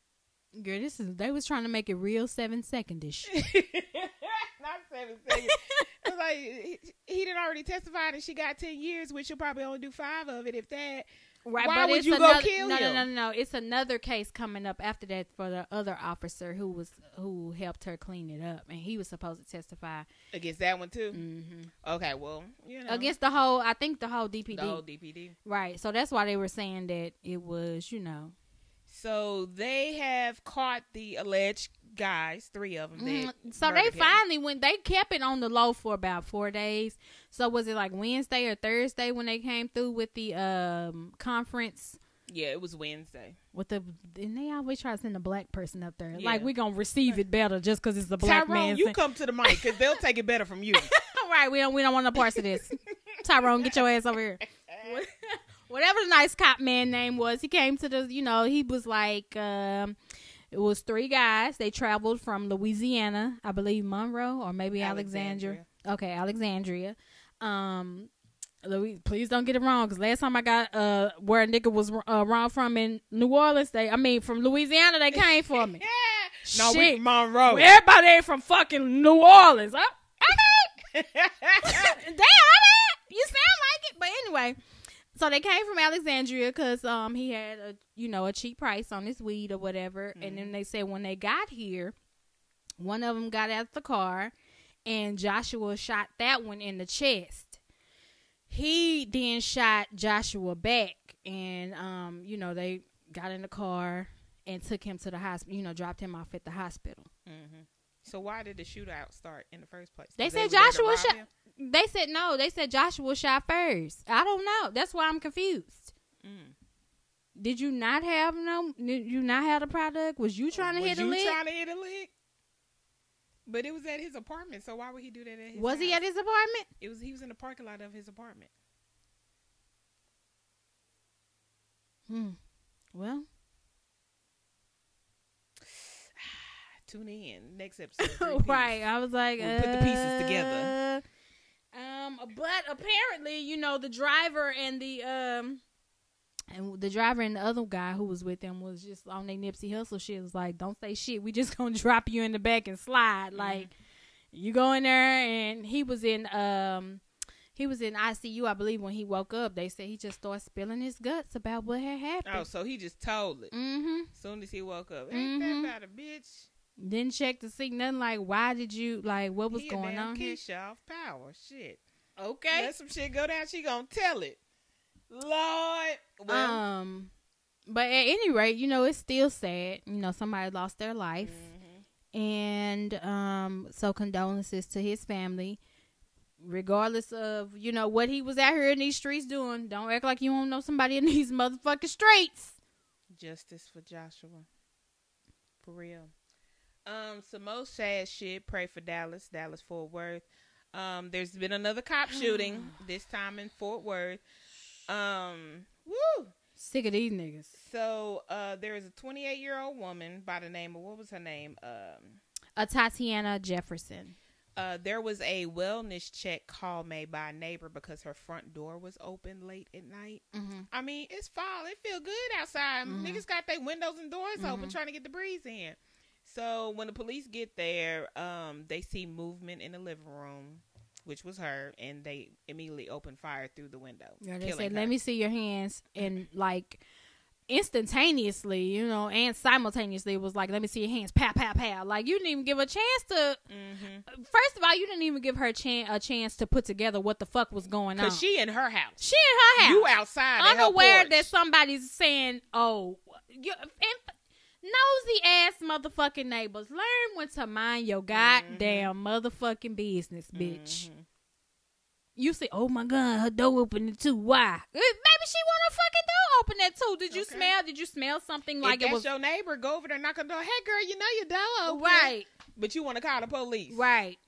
S2: Girl, this is they was trying to make it real seven secondish. [LAUGHS]
S1: Not seven seconds. [LAUGHS] It's like he, he didn't already testify and she got ten years, which she'll probably only do five of it, if that.
S2: Right,
S1: Why
S2: but
S1: would you go kill
S2: no,
S1: him?
S2: No, no, no, It's another case coming up after that for the other officer who was who helped her clean it up, and he was supposed to testify
S1: Against that one too.
S2: hmm
S1: Okay, well, you know,
S2: against the whole. I think the whole DPD.
S1: the whole DPD.
S2: Right. So that's why they were saying that it was, you know.
S1: So they have caught the alleged guys, three of them.
S2: Mm,
S1: That
S2: so they
S1: him.
S2: finally when they kept it on the low for about four days. So was it like Wednesday or Thursday when they came through with the um conference?
S1: Yeah, it was Wednesday.
S2: With the and they always try to send a black person up there.
S1: Yeah.
S2: Like we're gonna receive it better just because it's a black
S1: Tyrone,
S2: man.
S1: you come to the mic because they'll take it better from you. [LAUGHS]
S2: right, we don't we don't want no parts of this. [LAUGHS] Tyrone, get your ass over here. [LAUGHS] Whatever the nice cop man name was, he came to the you know, he was like um it was three guys. They traveled from Louisiana, I believe Monroe or maybe Alexandria. Okay, Alexandria. Um Louis, please don't get it wrong because last time I got uh where a nigga was uh, wrong from in New Orleans, they I mean from Louisiana they came for me.
S1: Yeah. [LAUGHS] No, we
S2: Shit.
S1: from Monroe.
S2: Everybody ain't from fucking New Orleans. Huh? Okay. [LAUGHS] Damn, I you sound like it. But anyway, so they came from Alexandria because um he had a you know a cheap price on his weed or whatever, and then they said when they got here, one of them got out of the car, and Joshua shot that one in the chest. He then shot Joshua back, and um you know they got in the car and took him to the hospital. You know, dropped him off at the hospital.
S1: hmm So why did the shootout start in the first place?
S2: They said
S1: to
S2: Joshua shot. They said no. They said Joshua shot first. I don't know. That's why I'm confused.
S1: Mm.
S2: Did you not have no? Did you not have the product? Was you trying to
S1: was
S2: hit a
S1: you
S2: lick?
S1: trying to hit a lick? But it was at his apartment, so why would he do that at his
S2: Was he at his apartment?
S1: It was he was in the parking lot of his apartment.
S2: Hmm. Well, [SIGHS]
S1: Tune in next episode. [LAUGHS]
S2: Right. I was like,
S1: We'll put the pieces together.
S2: Um, but apparently, you know, the driver and the um. And the driver and the other guy who was with them was just on their Nipsey Hussle shit. Was like, don't say shit. We just [LAUGHS] gonna drop you in the back and slide. Like, you go in there, and he was in um, he was in ICU, I believe. When he woke up, they said he just started spilling his guts about what had happened.
S1: Oh, so he just told it.
S2: Mm-hmm.
S1: Soon as he woke up, ain't
S2: Mhm.
S1: that about a bitch?
S2: Didn't check to see nothing like why did you like what was
S1: he
S2: going
S1: damn
S2: on here?
S1: Keisha off power. Shit.
S2: Okay.
S1: Let some shit go down. She gonna tell it. Lord. Well.
S2: um, but at any rate, you know it's still sad. You know somebody lost their life,
S1: mhm.
S2: and um, so condolences to his family. Regardless of you know what he was out here in these streets doing, don't act like you don't know somebody in [LAUGHS] these motherfucking streets.
S1: Justice for Joshua. For real. Um, some more sad shit. Pray for Dallas. Dallas Fort Worth. Um, there's been another cop [SIGHS] shooting. this time in Fort Worth. Um, woo.
S2: Sick of these niggas.
S1: So uh, there is a 28 year old woman by the name of what was her name? Um,
S2: Atatiana Jefferson.
S1: uh, there was a wellness check call made by a neighbor because her front door was open late at night.
S2: Mm-hmm.
S1: I mean, it's fall. It feel good outside.
S2: Mhm.
S1: Niggas got their windows and doors open
S2: Mhm.
S1: trying to get the breeze in. So when the police get there, um, they see movement in the living room, which was her, and they immediately open fire through the window.
S2: Yeah, they said,
S1: her.
S2: "Let me see your hands," and like instantaneously, you know, and simultaneously, it was like, "Let me see your hands." Pow, pow, pow. Like you didn't even give a chance to.
S1: Mm-hmm.
S2: First of all, you didn't even give her chan- a chance to put together what the fuck was going on.
S1: Cause she in her house.
S2: she in her house,
S1: You outside.
S2: unaware that somebody's saying, "Oh, you." And nosy ass motherfucking neighbors. Learn when to mind your goddamn motherfucking business, bitch.
S1: Mhm.
S2: You say, "Oh my god, her door opening too." Why? Uh, Maybe she want her fucking door open that too. Did you
S1: Okay.
S2: smell? Did you smell something like If it
S1: that's
S2: was
S1: your neighbor, go over there, knock on the door. Hey, girl, you know your door open.
S2: right?
S1: But you want to call the police.
S2: Right.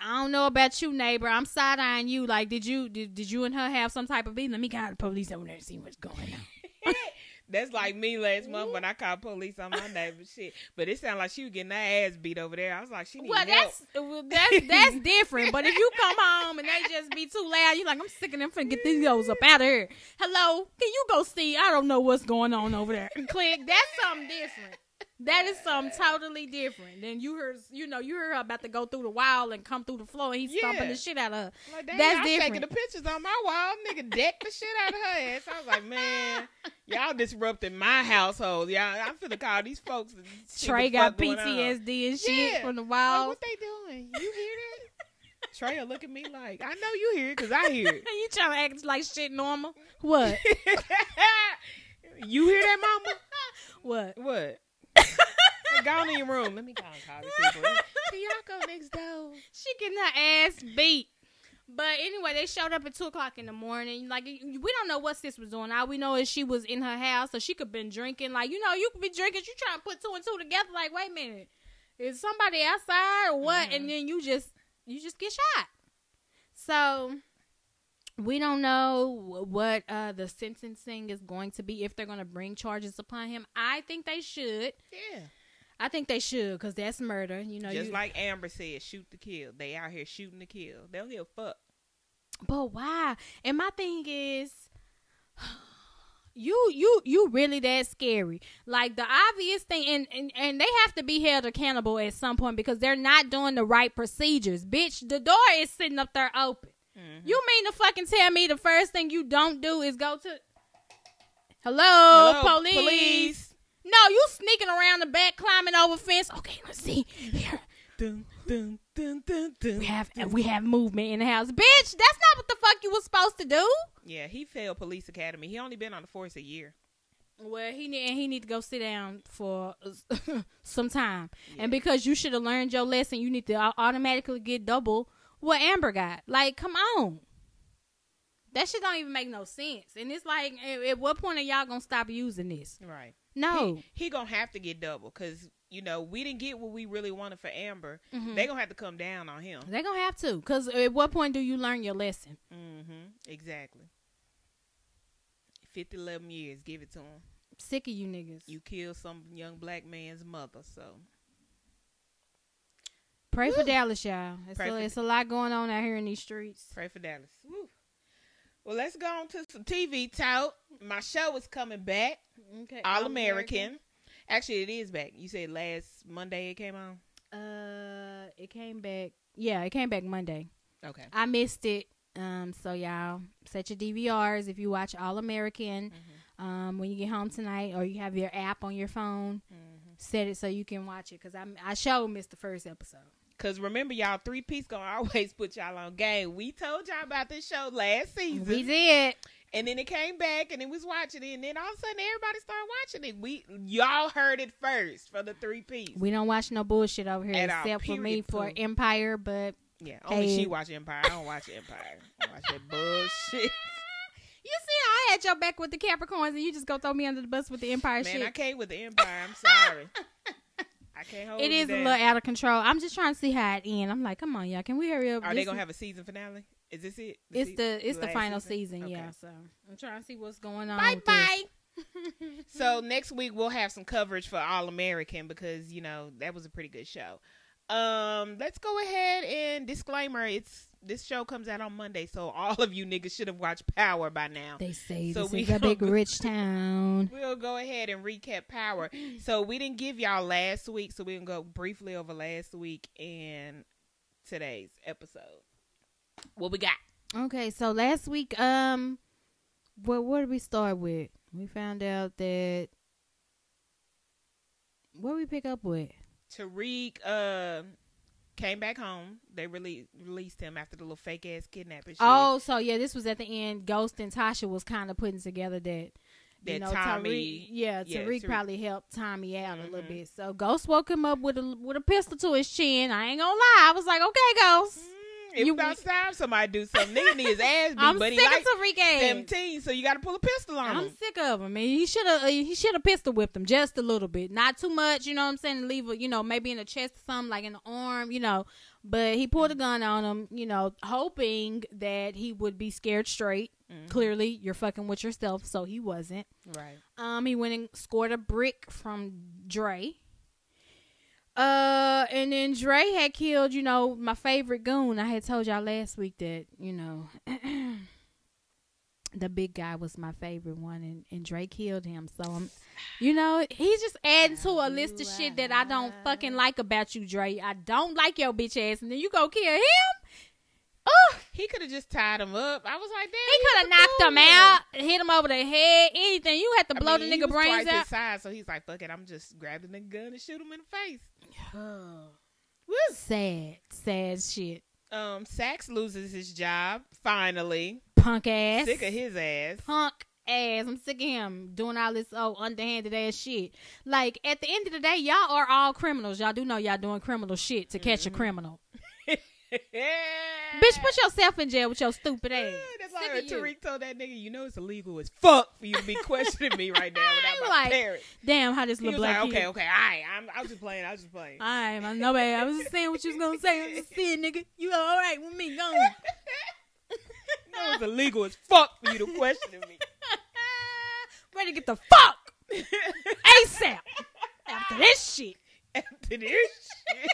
S2: I don't know about you, neighbor. I'm side eyeing you. Like, did you did, did you and her have some type of beef? Let me call the police over there and see what's going on. [LAUGHS] [LAUGHS]
S1: That's like me last month when mm-hmm. I called police on my neighbor. [LAUGHS] Shit, but it sounded like she was getting her ass beat over there. I was like, she need
S2: Well,
S1: help.
S2: well, that's that's different. But if you come home and they just be too loud, you're like, I'm sick of them. Finna get these hoes up out of here. Hello, can you go see? I don't know what's going on over there. Click. That's something different. That is something totally different. Then you heard, you know, you heard her about to go through the wall and come through the floor, and he's stomping the shit out of her.
S1: Like, damn,
S2: That's
S1: I'm
S2: different.
S1: taking the pictures on my wall. Nigga decked the shit out of her ass. I was like, man, [LAUGHS] y'all disrupting my household. Y'all, I'm finna call these folks.
S2: Trey got
S1: fuck going on.
S2: PTSD and shit
S1: Yeah.
S2: from the
S1: Like,
S2: wall.
S1: what they doing? You hear that? [LAUGHS] Trey will look at me like, I know you hear it because I hear it. [LAUGHS]
S2: you trying to act like shit normal? What?
S1: you hear that, mama?
S2: what?
S1: What? Hey, go on in your room. Let me go and call these people. Can y'all go next door?
S2: She getting her ass beat. But anyway, they showed up at two o'clock in the morning. Like we don't know what sis was doing. All we know is she was in her house, so she could been drinking. Like you know, you could be drinking. You trying to put two and two together. Like wait a minute, is somebody outside or what?
S1: Mhm.
S2: And then you just you just get shot. So we don't know what uh, the sentencing is going to be if they're going to bring charges upon him. I think they should.
S1: Yeah.
S2: I think they should because that's murder. You know,
S1: Just
S2: you,
S1: like Amber said, shoot to kill. They out here shooting to kill. They don't give a fuck.
S2: But why? And my thing is, [SIGHS] you you you really that scary? Like the obvious thing, and and and they have to be held accountable at some point because they're not doing the right procedures. Bitch, the door is sitting up there open.
S1: Mhm.
S2: You mean to fucking tell me the first thing you don't do is go to? Hello,
S1: Hello,
S2: police.
S1: police.
S2: No, you sneaking around the back, climbing over fence. Okay, let's see. Here,
S1: Dun, dun, dun, dun, dun,
S2: we have
S1: dun.
S2: we have movement in the house. Bitch, that's not what the fuck you was supposed to do.
S1: Yeah, he failed police academy. He only been on the force a year.
S2: Well, he need and he need to go sit down for [LAUGHS] some time.
S1: Yeah.
S2: And because you should have learned your lesson, you need to automatically get double what Amber got. Like, come on. That shit don't even make no sense. And it's like, at, at what point are y'all gonna stop using this?
S1: Right.
S2: No.
S1: He, he gonna have to get double because you know we didn't get what we really wanted for Amber.
S2: Mhm.
S1: They gonna have to come down on him.
S2: They're gonna have to. Cause at what point do you learn your lesson?
S1: Mm-hmm. Exactly. 50, 11 years. Give it to him.
S2: Sick of you niggas.
S1: You killed some young black man's mother. So
S2: Pray for Dallas, y'all. It's
S1: Pray
S2: a, it's a lot going on out here in these streets.
S1: pray for Dallas. Woo. Well, let's go on to some TV talk. My show is coming back.
S2: Okay.
S1: All American. Actually, it is back. You said last Monday it came on.
S2: Uh, it came back. Yeah, it came back Monday.
S1: Okay.
S2: I missed it. Um, so y'all set your DVRs if you watch All American.
S1: Mm-hmm.
S2: Um, when you get home tonight, or you have your app on your phone,
S1: Mm-hmm.
S2: set it so you can watch it. Cause I I sure missed the first episode.
S1: Cause remember, y'all three piece gonna [LAUGHS] always put y'all on game. We told y'all about this show last season,
S2: We did.
S1: and then it came back, and it was watching it, and then all of a sudden everybody started watching it. We y'all heard it first for the three piece.
S2: We don't watch no bullshit over here
S1: At all,
S2: except for me for. Empire. But
S1: Yeah, only
S2: Hey.
S1: she watch Empire. I don't watch Empire. I watch that [LAUGHS] bullshit.
S2: you see, I had your back with the Capricorns, and you just go throw me under the bus with the Empire
S1: Man, I
S2: shit.
S1: can't with the Empire. I'm sorry. [LAUGHS] I can't hold
S2: It
S1: you
S2: is a little out of control. I'm just trying to see how it ends. I'm like, come on, y'all, can we hurry up?
S1: Are they
S2: This
S1: gonna
S2: is-
S1: have a season finale? Is this it?
S2: It's
S1: se-
S2: the it's the
S1: last
S2: final season,
S1: Okay.
S2: yeah. So I'm trying to see what's going on.
S1: Bye bye. So next week we'll have some coverage for All American because you know that was a pretty good show. Um, let's go ahead and disclaimer: it's this show comes out on Monday, so all of you niggas should have watched Power by now.
S2: They say
S1: So
S2: this
S1: we
S2: is a big rich [LAUGHS] town.
S1: We'll go ahead and recap Power. So we didn't give y'all last week, so we can go briefly over last week and today's episode. What we got?
S2: Okay, so last week, um, well, what did we start with? We found out that what did we pick up with?
S1: Tariq uh, came back home. They really released him after the little fake ass kidnapping shit.
S2: Oh, so yeah, this was at the end. Ghost and Tasha was kind of putting together that you know,
S1: Tommy-
S2: Tariq, yeah,
S1: yeah,
S2: Tariq
S1: Tariq.
S2: probably helped Tommy out a little
S1: Mhm.
S2: bit. So Ghost woke him up with a with a pistol to his chin. I ain't gonna lie, I was like, okay, Ghost,
S1: Mm, If
S2: You-
S1: about time somebody do something, nigga need his ass [LAUGHS] beat,
S2: I'm
S1: but
S2: sick
S1: he like
S2: of Tariq ass.
S1: 17, so you got to pull a pistol on him.
S2: I'm sick of him. And he should have he should have pistol whipped him just a little bit, not too much. You know what I'm saying? Leave a you know maybe in the chest or something like in the arm. You know, but he pulled a gun on him. You know, hoping that he would be scared straight.
S1: Mhm.
S2: Clearly, you're fucking with yourself, so he wasn't.
S1: Right.
S2: Um, he went and scored a brick from Dre. Uh, and then Dre had killed, you know, my favorite goon. I had told y'all last week that, you know, [CLEARS THROAT] the big guy was my favorite one, and, and Dre killed him. So I'm, you know, he's just adding to a list of shit that I don't fucking like about you, Dre. I don't like your bitch ass, and then you go kill him. Oh,
S1: He could have just tied him up. I was like, damn.
S2: he could have knocked him out, hit him over the head, anything. You had to
S1: I
S2: blow
S1: mean,
S2: the
S1: he
S2: nigga brains
S1: twice
S2: out.
S1: His size, so he's like, fuck it, I'm just grabbing the gun and shoot him in the face. [SIGHS] Woo.
S2: Sad, sad shit.
S1: Um, Saxe loses his job finally.
S2: Punk ass.
S1: Sick of his ass.
S2: Punk ass. I'm sick of him doing all this oh underhanded ass shit. Like at the end of the day, y'all are all criminals. Y'all do know y'all doing criminal shit to catch a
S1: Mhm.
S2: criminal. Bitch, put yourself in jail with your stupid ass.
S1: That's why. Tariq told that nigga, you know it's illegal as fuck for you to be [LAUGHS] questioning me right now without my
S2: Like,
S1: parents.
S2: Damn, how this little black
S1: like, okay, okay, all right, I'm, I was just playing, I was just playing.
S2: Alright, man, nobody. I was just saying what you was gonna say. I was just saying, nigga, you all right with me? Go.
S1: You [LAUGHS] know it's illegal as fuck for you to question me. [LAUGHS]
S2: Ready to get the fuck ASAP after this shit.
S1: After this shit.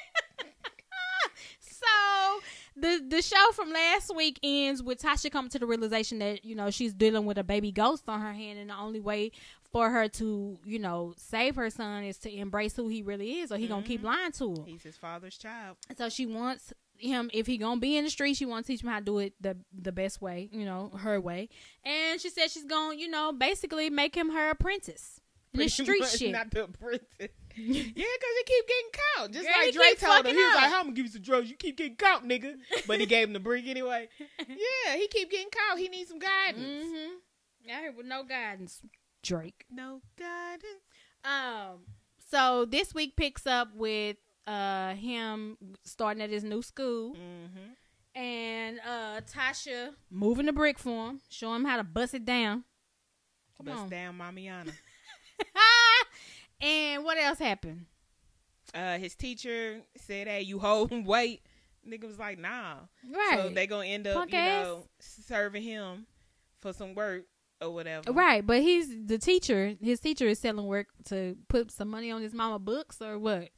S2: So the the show from last week ends with Tasha coming to the realization that you know she's dealing with a baby ghost on her hand, and the only way for her to you know save her son is to embrace who he really is, or he gonna keep mm-hmm. lying to her.
S1: He's his father's child.
S2: So she wants him if he gonna be in the street, she wants to teach him how to do it the the best way, you know, her way. And she said she's gonna you know basically make him her apprentice. in This
S1: Pretty
S2: street shit.
S1: Not the apprentice. [LAUGHS] yeah, because he keep getting caught. Just
S2: Girl,
S1: like
S2: he
S1: Dre told him. He was
S2: up.
S1: like, I'm going to give you some drugs. You keep getting caught, nigga. But he gave him the brick anyway. [LAUGHS] Yeah, he keep getting caught. He needs some guidance.
S2: Mm-hmm. Out here with no guidance, Drake.
S1: No guidance.
S2: Um. So this week picks up with uh him starting at his new school
S1: Mm-hmm.
S2: and uh Tasha moving the brick for him, show him how to bust it down. Come
S1: Bust
S2: on.
S1: down Mamiana.
S2: And what else happened?
S1: Uh, his teacher said, hey, you holding [LAUGHS] weight. Nigga was like, nah.
S2: Right.
S1: So they going to end up,
S2: Punk
S1: you
S2: ass.
S1: know, serving him for some work or whatever.
S2: Right, but he's the teacher. His teacher is selling work to put some money on his mama books or what?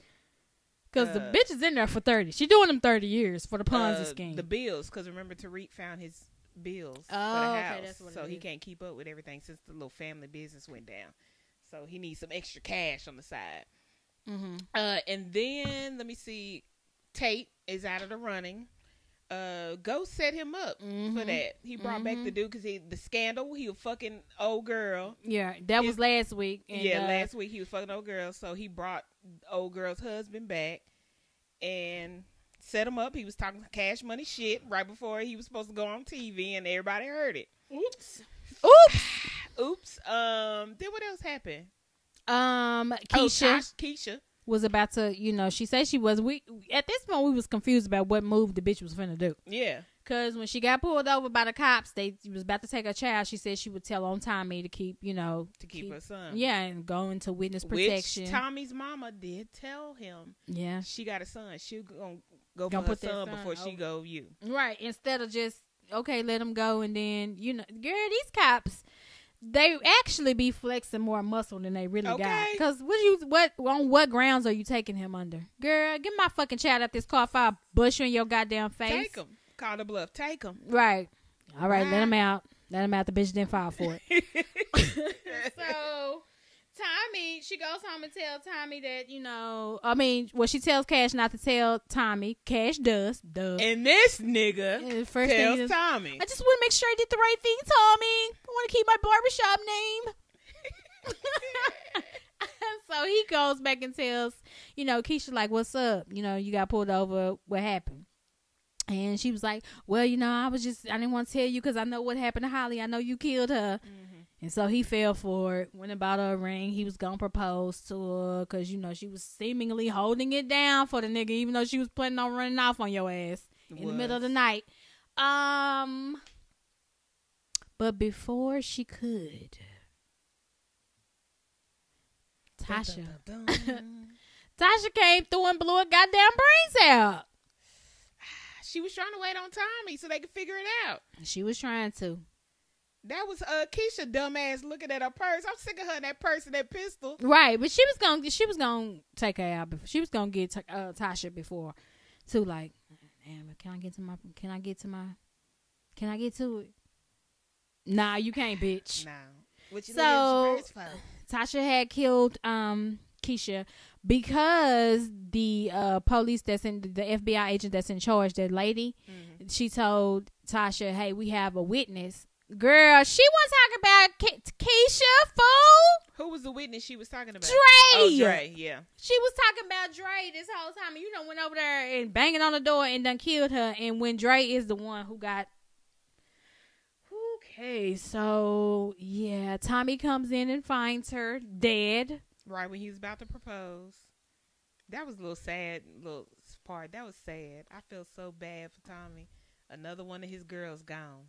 S2: Because the
S1: Uh,
S2: bitch is in there for thirty. She doing them thirty years for the Ponzi
S1: Uh,
S2: scheme.
S1: The bills, because remember Tariq found his bills for
S2: Oh,
S1: the
S2: okay,
S1: house,
S2: that's what
S1: so he
S2: is.
S1: can't keep up with everything since the little family business went down. So he needs some extra cash on the side.
S2: mm-hmm.
S1: Uh, and then let me see, Tate is out of the running. Uh, Ghost set him up for
S2: Mhm.
S1: that. He brought back the
S2: Mhm.
S1: dude because he the scandal. He was fucking old girl.
S2: Yeah, that was last week. And,
S1: yeah,
S2: uh,
S1: last week he was fucking old girl, so he brought old girl's husband back and set him up. He was talking cash money shit right before he was supposed to go on TV, and everybody heard it. Oops,
S2: Oops.
S1: Oops. Um, then what else happened?
S2: Um,
S1: Oh,
S2: Keisha
S1: Tosh- Keisha.
S2: was about to, you know, she said she was. We at this point we was confused about what move the bitch was finna do.
S1: Yeah,
S2: Cause when she got pulled over by the cops, they was about to take her child. She said she would tell on Tommy to keep, you know,
S1: to keep, her son.
S2: Yeah, and go into witness protection.
S1: Which Tommy's mama did tell him
S2: yeah,
S1: she got a son. She gonna go
S2: Gonna
S1: for her
S2: put that
S1: son
S2: son
S1: before she go you.
S2: right. Instead of just okay, let him go, and then you know, girl, these cops. They actually be flexing more muscle than they really got.
S1: Okay.
S2: Cause what you what on what grounds are you taking him under, girl? Get my fucking child out this car if I bush you in your goddamn face.
S1: Take him. Call the bluff. Take him.
S2: Right. All right, let him out. Let him out. The bitch didn't file for it. [LAUGHS] [LAUGHS] so Tommy, she goes home and tells Tommy that you know. I mean, well, she tells Cash not to tell Tommy. Cash does. Duh.
S1: and this nigga
S2: And first thing
S1: tells
S2: does,
S1: Tommy.
S2: I just want to make sure I did the right thing, Tommy. I want to keep my barbershop name. [LAUGHS] so he goes back and tells, you know, Keisha like, "What's up? You know, you got pulled over. What happened?" And she was like, "Well, you know, I was just I didn't want to tell you because I know what happened to Holly. I know you killed her."
S1: Mhm.
S2: And so he fell for it. Went about her a ring. He was gonna propose to her because you know she was seemingly holding it down for the nigga, even though she was planning on running off on your ass in the middle of the night. Um, but before she could, Tasha,
S1: Dun, dun, dun. [LAUGHS]
S2: Tasha came through and blew a goddamn brains out. [SIGHS]
S1: she was trying to wait on Tommy so they could figure it out.
S2: She was trying to.
S1: That was uh Keisha dumbass looking at her purse. I'm sick of her and that purse and that pistol.
S2: Right, but she was gonna she was gonna take her out before she was gonna get t- uh, Tasha before too. Like, damn, can I get to my? Can I get to my? Can I get to it? Nah, you can't, bitch.
S1: Nah. What you
S2: So-. Tasha had killed um Keisha because the uh police that's in the FBI agent that's in charge, that lady,
S1: Mhm.
S2: she told Tasha, "Hey, we have a witness." Girl, she was talking about Ke- Keisha, fool.
S1: Who was the witness she was talking about?
S2: Dre.
S1: Oh, Dre. Yeah.
S2: She was talking about Dre this whole time. and You know, went over there and banging on the door and done killed her. And when Dre is the one who got. Okay, so yeah, Tommy comes in and finds her dead.
S1: Right when he was about to propose. That was a little sad little part. That was sad. I feel so bad for Tommy. Another one of his girls gone.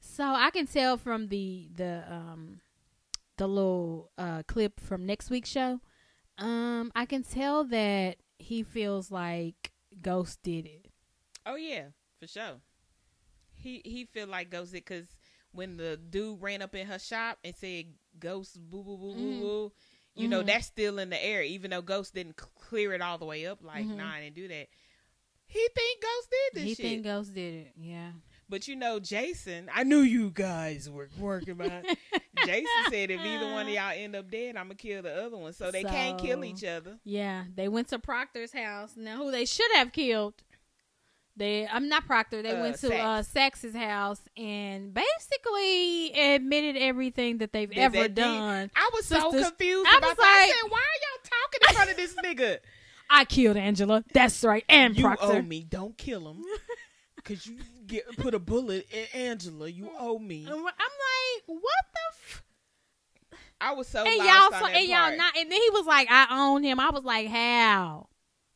S2: So I can tell from the the um the little uh clip from next week's show. Um, I can tell that he feels like Ghost did it.
S1: Oh yeah, for sure. He he feel like Ghost did because when the dude ran up in her shop and said Ghost boo boo boo boo
S2: Mhm.
S1: boo, you know
S2: Mhm.
S1: that's still in the air. Even though Ghost didn't clear it all the way up, like
S2: Mhm.
S1: nah, I didn't do that. He think Ghost did this
S2: he
S1: shit.
S2: think Ghost did it. Yeah.
S1: But you know, Jason, I knew you guys were working behind. [LAUGHS] Jason said if either one of y'all end up dead, I'm gonna kill the other one. So they can't kill each other.
S2: Yeah, they went to Proctor's house. Now, who they should have killed? They, I'm not Proctor. They
S1: Uh,
S2: went to
S1: Saxe.
S2: uh, Saxe's house and basically admitted everything that they've
S1: That-
S2: ever
S1: that did-
S2: done.
S1: I was so confused
S2: I
S1: about
S2: was
S1: that. I
S2: like-
S1: said, why are y'all talking in front of this [LAUGHS] nigga?
S2: I killed Angela. That's right, and
S1: You
S2: Proctor.
S1: owe me. Don't kill him. [LAUGHS] Cause you get put a bullet in Angela. You mm. owe me.
S2: I'm like, what the? F-?
S1: I was so
S2: and y'all,
S1: on
S2: so,
S1: that
S2: and y'all not. And then he was like, I own him. I was like, how?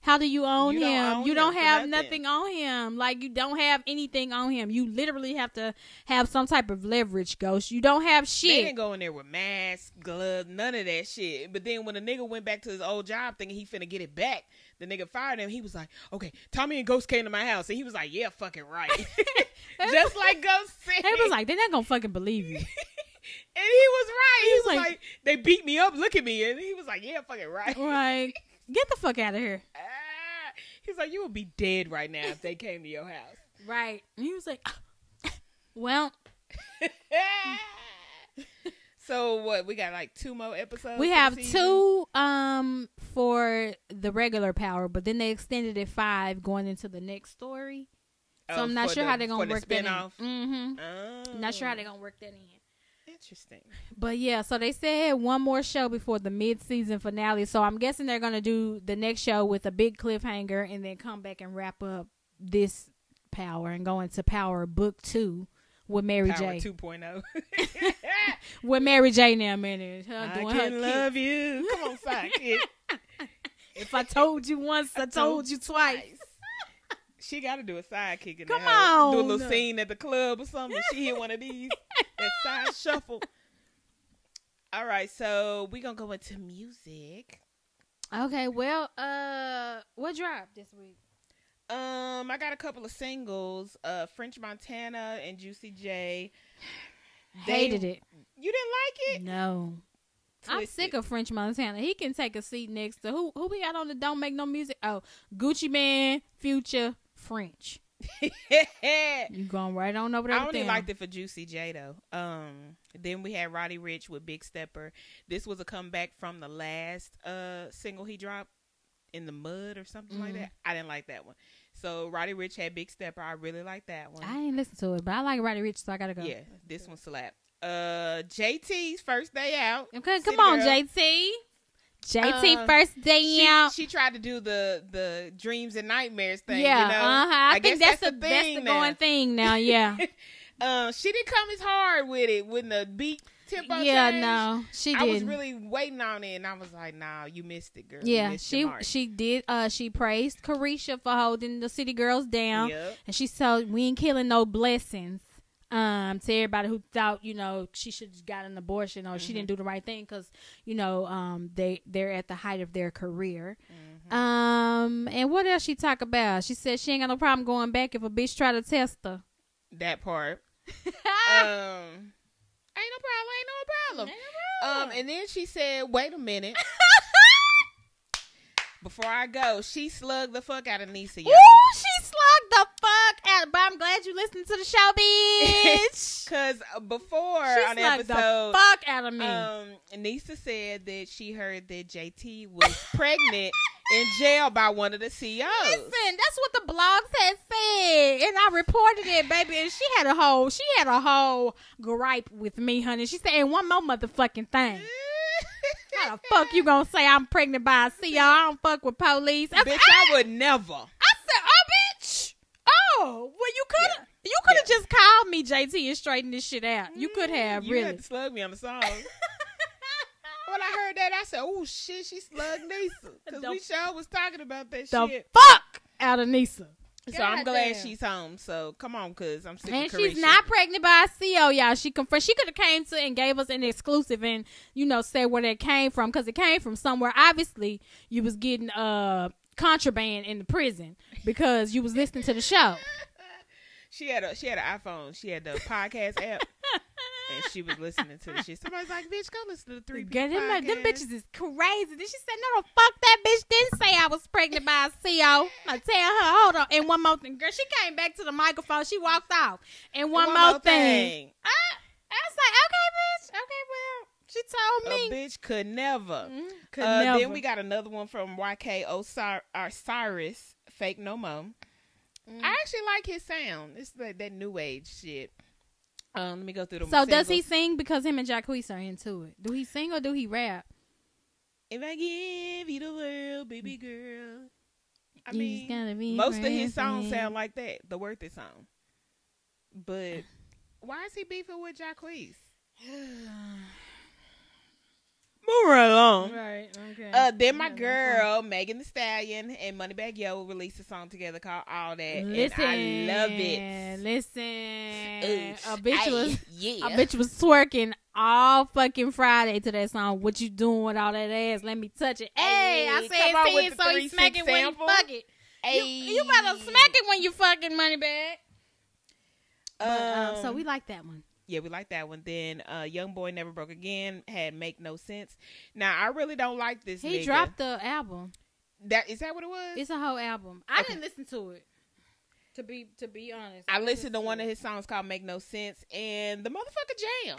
S2: How do you own
S1: You
S2: him?
S1: own
S2: you
S1: him
S2: don't have
S1: nothing.
S2: nothing on him. Like you don't have anything on him. You literally have to have some type of leverage, Ghost. You don't have shit.
S1: They didn't go in there with masks, gloves, none of that shit. But then when the nigga went back to his old job thinking he finna get it back, the nigga fired him. He was like, okay, Tommy and Ghost came to my house. And he was like, yeah, fucking right. [LAUGHS] [LAUGHS] Just like Ghost said.
S2: They was like, they're not gonna fucking believe you. [LAUGHS]
S1: and he was right. He
S2: He's
S1: was
S2: like-
S1: like, they beat me up. Look at me. And he was like, yeah, fucking right.
S2: Right. get the fuck out of here.
S1: Ah. He's like, you would be dead right now if they came to your house.
S2: Right. And he was like, well,
S1: so what? We got like two more episodes.
S2: we have two um for the regular power, but then they extended it five going into the next story. So
S1: Oh,
S2: I'm not sure
S1: the-
S2: how they're gonna
S1: the
S2: work that in.
S1: spinoff?
S2: Mm-hmm.
S1: Oh.
S2: Not sure how they're gonna work that in.
S1: Interesting.
S2: But yeah, so they said one more show before the mid-season finale. So I'm guessing they're gonna do the next show with a big cliffhanger and then come back and wrap up this Power and go into Power Book Two with Mary
S1: Power
S2: J.
S1: 2.0. [LAUGHS] [LAUGHS]
S2: With Mary J. Now, minute, her
S1: I
S2: doing her
S1: can
S2: kick.
S1: love you. Come on, sidekick. [LAUGHS]
S2: If I told you once, I, told you twice.
S1: She got to do a sidekick in
S2: Come
S1: the house. Do a little scene at the club or something. She hit one of these. that side shuffle. All right, so we're going to go into music.
S2: Okay, well, uh, what dropped this week?
S1: Um, I got a couple of singles. Uh, French Montana and Juicy J. [SIGHS] They-
S2: Hated it.
S1: You didn't like it?
S2: No. I'm sick of French Montana. He can take a seat next to who? Who we got on the Don't Make No Music? Oh, Gucci Mane, Future, French. [LAUGHS] You going right on over there?
S1: I
S2: with
S1: only
S2: them.
S1: liked it for Juicy J though. Um, then we had Roddy Ricch with Big Stepper. This was a comeback from the last uh single he dropped in the mud or something like
S2: Mhm.
S1: that. I didn't like that one. So Roddy Ricch had Big Stepper. I really like that one.
S2: I ain't listen to it, but I like Roddy Ricch, so I gotta go.
S1: yeah, this one slap. Uh, JT's first day out.
S2: Okay, come
S1: City
S2: on,
S1: Girl.
S2: JT. JT
S1: Uh,
S2: first day
S1: She,
S2: out.
S1: she tried to do the the dreams and nightmares thing.
S2: yeah,
S1: you know?
S2: uh huh. I,
S1: I
S2: think that's,
S1: that's
S2: the that's the
S1: now.
S2: going thing now. Yeah. [LAUGHS]
S1: Um, she didn't come as hard with it when the beat tempo.
S2: yeah,
S1: changed.
S2: no, she did.
S1: I was really waiting on it, and I was like, "Nah, you missed it, girl.
S2: Yeah, she she did. Uh, she praised Caresha for holding the city girls down,
S1: Yep.
S2: and she said we ain't killing no blessings. Um, to everybody who thought you know she should have got an abortion or she didn't
S1: Mm-hmm.
S2: do the right thing because you know um they they're at the height of their career.
S1: Mm-hmm.
S2: Um, and what else she talk about? She said she ain't got no problem going back if a bitch try to test her.
S1: that part. [LAUGHS] um, ain't no problem. Ain't no problem. Um, and then she said, "Wait a minute." [LAUGHS] Before I go, she slugged the fuck out of Nisa.
S2: Ooh, she slugged the fuck out. But I'm glad you listened to the show, [LAUGHS] bitch.
S1: Cause before
S2: she
S1: on
S2: slugged
S1: episode,
S2: the fuck out of me.
S1: um, Nisa said that she heard that JT was [LAUGHS] pregnant in jail by one of the CEOs.
S2: Listen, that's what the blogs had said, and I reported it, baby. And she had a whole, she had a whole gripe with me, honey. She said, one more motherfucking thing, [LAUGHS] how the fuck you gonna say I'm pregnant by a CEO? I don't fuck with police." I,
S1: Bitch,
S2: said,
S1: I would never.
S2: I said, "Oh, bitch, oh, well, you could have, you could have
S1: Yeah.
S2: just called me, JT, and straightened this shit out. You could have,
S1: You
S2: really."
S1: had to slug me on the song. When I heard that, I said, "Oh shit, she slugged Nisa." Because [LAUGHS]
S2: The-
S1: we sure was talking about that
S2: the
S1: shit.
S2: fuck out of Nisa.
S1: So I'm glad
S2: Goddamn.
S1: she's home. So come on, cause I'm sick
S2: And
S1: of
S2: she's not pregnant by a CEO, y'all. She confirmed. She could have came to and gave us an exclusive and you know said where it came from because it came from somewhere. Obviously, you was getting uh contraband in the prison because you was listening to the show. [LAUGHS]
S1: She had a she had an iPhone. She had the podcast app, [LAUGHS] and she was listening to the shit. Somebody's like, "Bitch, go listen to the three people
S2: them, them bitches is crazy. Then she said, "No, fuck that bitch didn't say I was pregnant by a CEO." I tell her, hold on. And one more thing, girl, she came back to the microphone. She walked off. And one, more, thing. I, I was like, okay, bitch. Okay, well, she told me.
S1: A bitch could never.
S2: Mm, Could
S1: Uh,
S2: never.
S1: Then we got another one from YK Osir- Osiris, Fake No Mo.
S2: Mm.
S1: I actually like his sound. It's like that new age shit. Um, let me go through them.
S2: So does he sing because him and Jacquees are into it? Do he sing or do he rap?
S1: If I give you the world, baby girl. I
S2: You
S1: mean,
S2: just gotta be
S1: most of his songs sound like that. The Worth It song. But why is he beefing with Jacquees? Move right along.
S2: Right. Okay.
S1: Uh, then my girl Megan Thee Stallion and Moneybagg Yo released a song together called All That,
S2: Listen,
S1: and I love it.
S2: Listen,
S1: Ooh,
S2: a bitch
S1: aye,
S2: was
S1: yeah.
S2: a bitch was twerking all fucking Friday to that song. What you doing with all that ass? Let me touch it. Hey, I
S1: Hey,
S2: said,
S1: come on
S2: see
S1: with
S2: it,
S1: the
S2: so
S1: three
S2: you smack
S1: six
S2: it when you
S1: sample.
S2: fuck it. You, you better smack it when you fucking money bag. But, um, so
S1: Um,
S2: we like that one.
S1: Yeah, we like that one. Then uh, YoungBoy Never Broke Again had Make No Sense. Now I really don't like this.
S2: He
S1: nigga.
S2: dropped the album.
S1: that. Is that what it was?
S2: It's a whole album. I
S1: Okay.
S2: didn't listen to it. To be to be honest,
S1: I
S2: didn't
S1: listened to one
S2: it.
S1: of his songs called Make No Sense, and the motherfucker jam.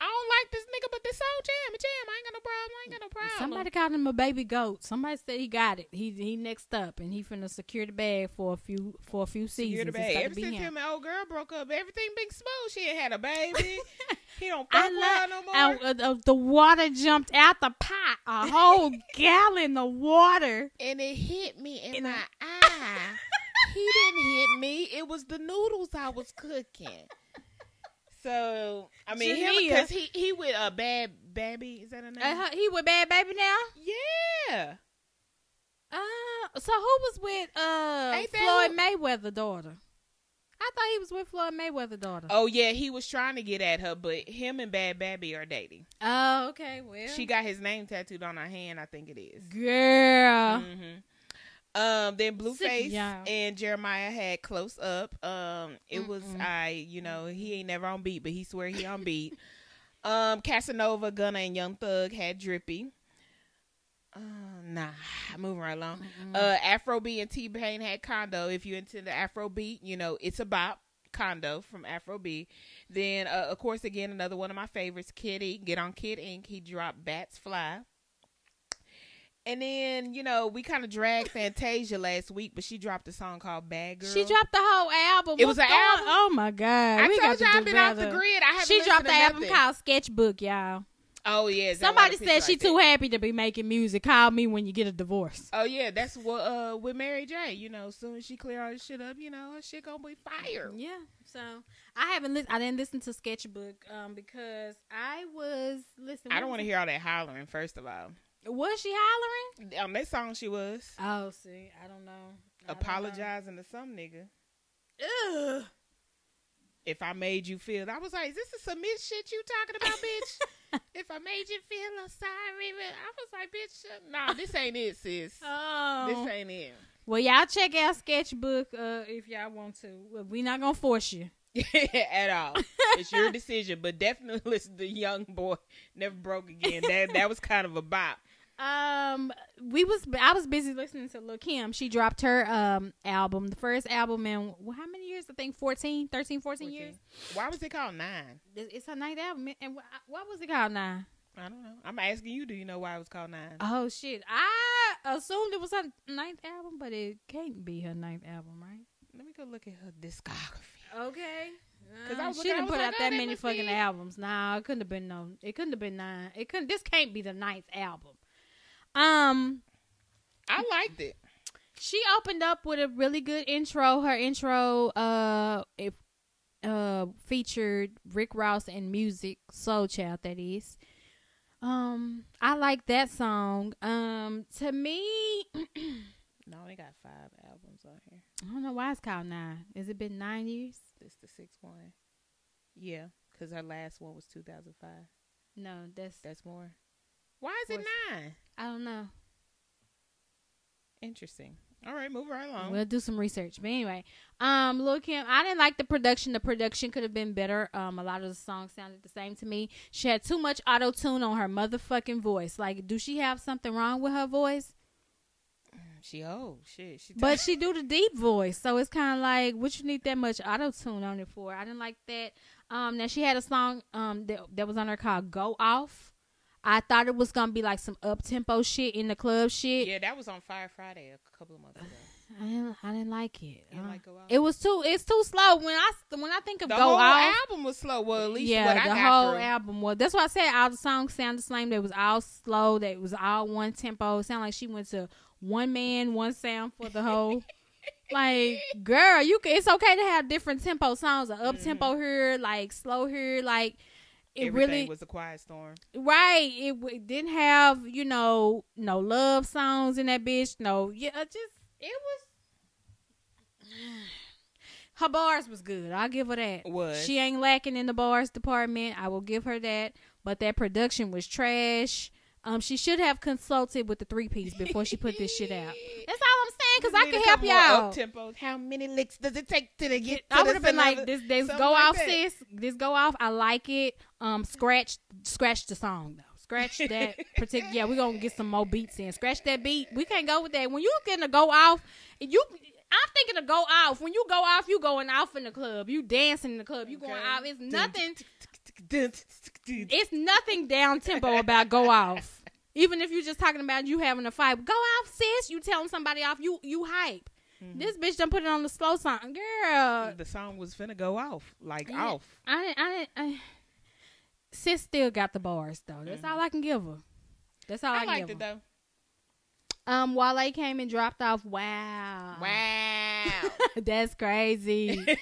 S1: I don't like this nigga, but this old jam, a jam. I ain't got no problem. I ain't got no problem.
S2: Somebody called him a baby goat. Somebody said he got it. He he next up, and he finna secure the bag for a few for a few seasons.
S1: Secure the bag. Ever since
S2: him.
S1: him and old girl broke up, everything been smooth. She ain't had a baby. [LAUGHS] he don't
S2: I
S1: fuck with her no more.
S2: love uh, uh, the water jumped out the pot. A [LAUGHS] whole gallon of water.
S1: and it hit me in
S2: In
S1: my eye. [LAUGHS] he didn't hit me. It was the noodles I was cooking. So I mean, him because he he with a bad baby. Is that a name?
S2: Uh, he with bad baby now.
S1: yeah.
S2: Uh, so who was with uh Floyd Mayweather daughter? I thought he was with Floyd Mayweather daughter.
S1: Oh yeah, he was trying to get at her, but him and Bad Baby are dating.
S2: Oh, okay. Well,
S1: She got his name tattooed on her hand. I think it is.
S2: girl.
S1: hmm Um, then Blueface
S2: y'all.
S1: and Jeremiah had close up. Um, it was
S2: Mm-mm.
S1: I, you know, he ain't never on beat, but he swear he on beat. [LAUGHS] um, Casanova, Gunna, and Young Thug had Drippy. Uh, nah, moving right along. Uh, Afro B and T Pain had Condo. If you into the Afro beat, you know it's a bop. Condo from Afro B. Then, uh, of course, again another one of my favorites, Kitty. Get on Kid Ink. He dropped Bats Fly. And then, you know, we kind of dragged Fantasia last week, but she dropped a song called Bad Girl.
S2: She dropped the whole album.
S1: It
S2: What's
S1: was an
S2: going-
S1: album?
S2: Oh my god!
S1: I
S2: we
S1: told
S2: got to
S1: you
S2: do
S1: I've been off the grid. I haven't
S2: She dropped
S1: to
S2: the album
S1: nothing.
S2: called Sketchbook, y'all.
S1: Oh yeah. is that why
S2: Somebody said
S1: picture
S2: she
S1: like
S2: too
S1: that?
S2: happy to be making music. Call me when you get a divorce.
S1: Oh yeah, that's what uh with Mary J. You know, as soon as she clear all this shit up, you know, her shit gonna be fire.
S2: Yeah. So I haven't listened. I didn't listen to Sketchbook um because I was listening.
S1: I don't want to hear all that hollering. First of all,
S2: Was she hollering?
S1: on that song she was
S2: Oh, see, I don't know. I don't know.
S1: apologizing to some nigga.
S2: Ugh.
S1: If I made you feel, I was like, is this the submit shit you talking about, bitch? [LAUGHS] if I made you feel I'm sorry, but I was like, bitch, nah, this ain't it, sis. [LAUGHS]
S2: Oh.
S1: This ain't it.
S2: Well, y'all check out Sketchbook uh, if y'all want to. Well, we not gonna force you. [LAUGHS]
S1: at all. It's your decision, but definitely listen to the YoungBoy Never Broke Again. That that was kind of a bop.
S2: Um, we was I was busy listening to Lil Kim. She dropped her um album, the first album in well, how many years? I think 14, 13, 14, years.
S1: Why was it called Nine?
S2: It's her ninth album. And why what was it called Nine?
S1: I don't know. I'm asking you. Do you know why it was called Nine?
S2: Oh shit! I assumed it was her ninth album, but it can't be her ninth album, right?
S1: Let me go look at her discography.
S2: Okay.
S1: 'Cause I
S2: Uh,
S1: was
S2: she didn't put
S1: like,
S2: out
S1: oh,
S2: that many fucking albums. Nah, it couldn't have been no. It couldn't have been nine. It couldn't. This can't be the ninth album. Um,
S1: I liked it.
S2: she opened up with a really good intro. Her intro, uh, it, uh, featured Rick Ross and music, Soul Child. That is. Um, I like that song. Um, to me, [CLEARS THROAT]
S1: No, they got five albums on here.
S2: I don't know why it's called nine. Has it been nine years?
S1: This the sixth one. Yeah, because her last one was 2005.
S2: No, that's
S1: That's more. Why is it nine?
S2: I don't know.
S1: Interesting. All right, move right along.
S2: We'll do some research. But anyway, um, Lil Kim, I didn't like the production. The production could have been better. Um, a lot of the songs sounded the same to me. She had too much auto tune on her motherfucking voice. Like, do she have something wrong with her voice?
S1: she oh shit. She
S2: But she do the deep voice, so it's kind of like, what you need that much auto tune on it for? I didn't like that. Um, now she had a song um that that was on her called "Go Off." I thought it was gonna be like some up tempo shit in the club shit.
S1: yeah, that was on Fire Friday a couple of months ago.
S2: I didn't, I didn't like it.
S1: You
S2: Uh,
S1: like Go Off?
S2: It was too. It's too slow. When I when I think of
S1: the
S2: go
S1: whole
S2: off,
S1: album was slow. Well, at least
S2: yeah,
S1: what
S2: the
S1: got
S2: whole
S1: through.
S2: album was. That's why I said all the songs sound the same. They was all slow. They was all one tempo. It sounded like she went to one man, one sound for the whole. [LAUGHS] like, girl, you can. It's okay to have different tempo songs. An up tempo here, like slow here, like. It
S1: Everything
S2: really
S1: was a quiet storm.
S2: right. It, w- didn't have you know no love songs in that bitch. No, yeah, just it was. [SIGHS] Her bars was good. I'll give her that.
S1: Was.
S2: She ain't lacking in the bars department. I will give her that. But that production was trash. Um, she should have consulted with the three piece before she put this shit out. [LAUGHS] That's all I'm saying. Cause I can help y'all.
S1: How many licks does it take to get? To
S2: I would have been like, this, this go
S1: like
S2: off,
S1: that.
S2: sis. This go off. I like it. Um, scratch, scratch the song though. Scratch that [LAUGHS] particular. Yeah, we're gonna get some more beats in. Scratch that beat. We can't go with that. When you getting to go off, you. I'm thinking to go off. When you go off, you going off in the club. You dancing in the club. You going
S1: Okay.
S2: off. It's nothing. It's nothing down tempo about go off. Even if you're just talking about you having a fight, go off, sis. You telling somebody off, you you hype.
S1: Mm-hmm.
S2: This bitch done put it on the slow song, girl.
S1: the song was finna go off, like
S2: Yeah.
S1: off.
S2: I didn't. I didn't. I, sis still got the bars though. That's all I can give her. That's all I,
S1: I liked
S2: give
S1: it
S2: her.
S1: though.
S2: Um, Wale came and dropped off. Wow.
S1: Wow. [LAUGHS]
S2: That's crazy. [LAUGHS]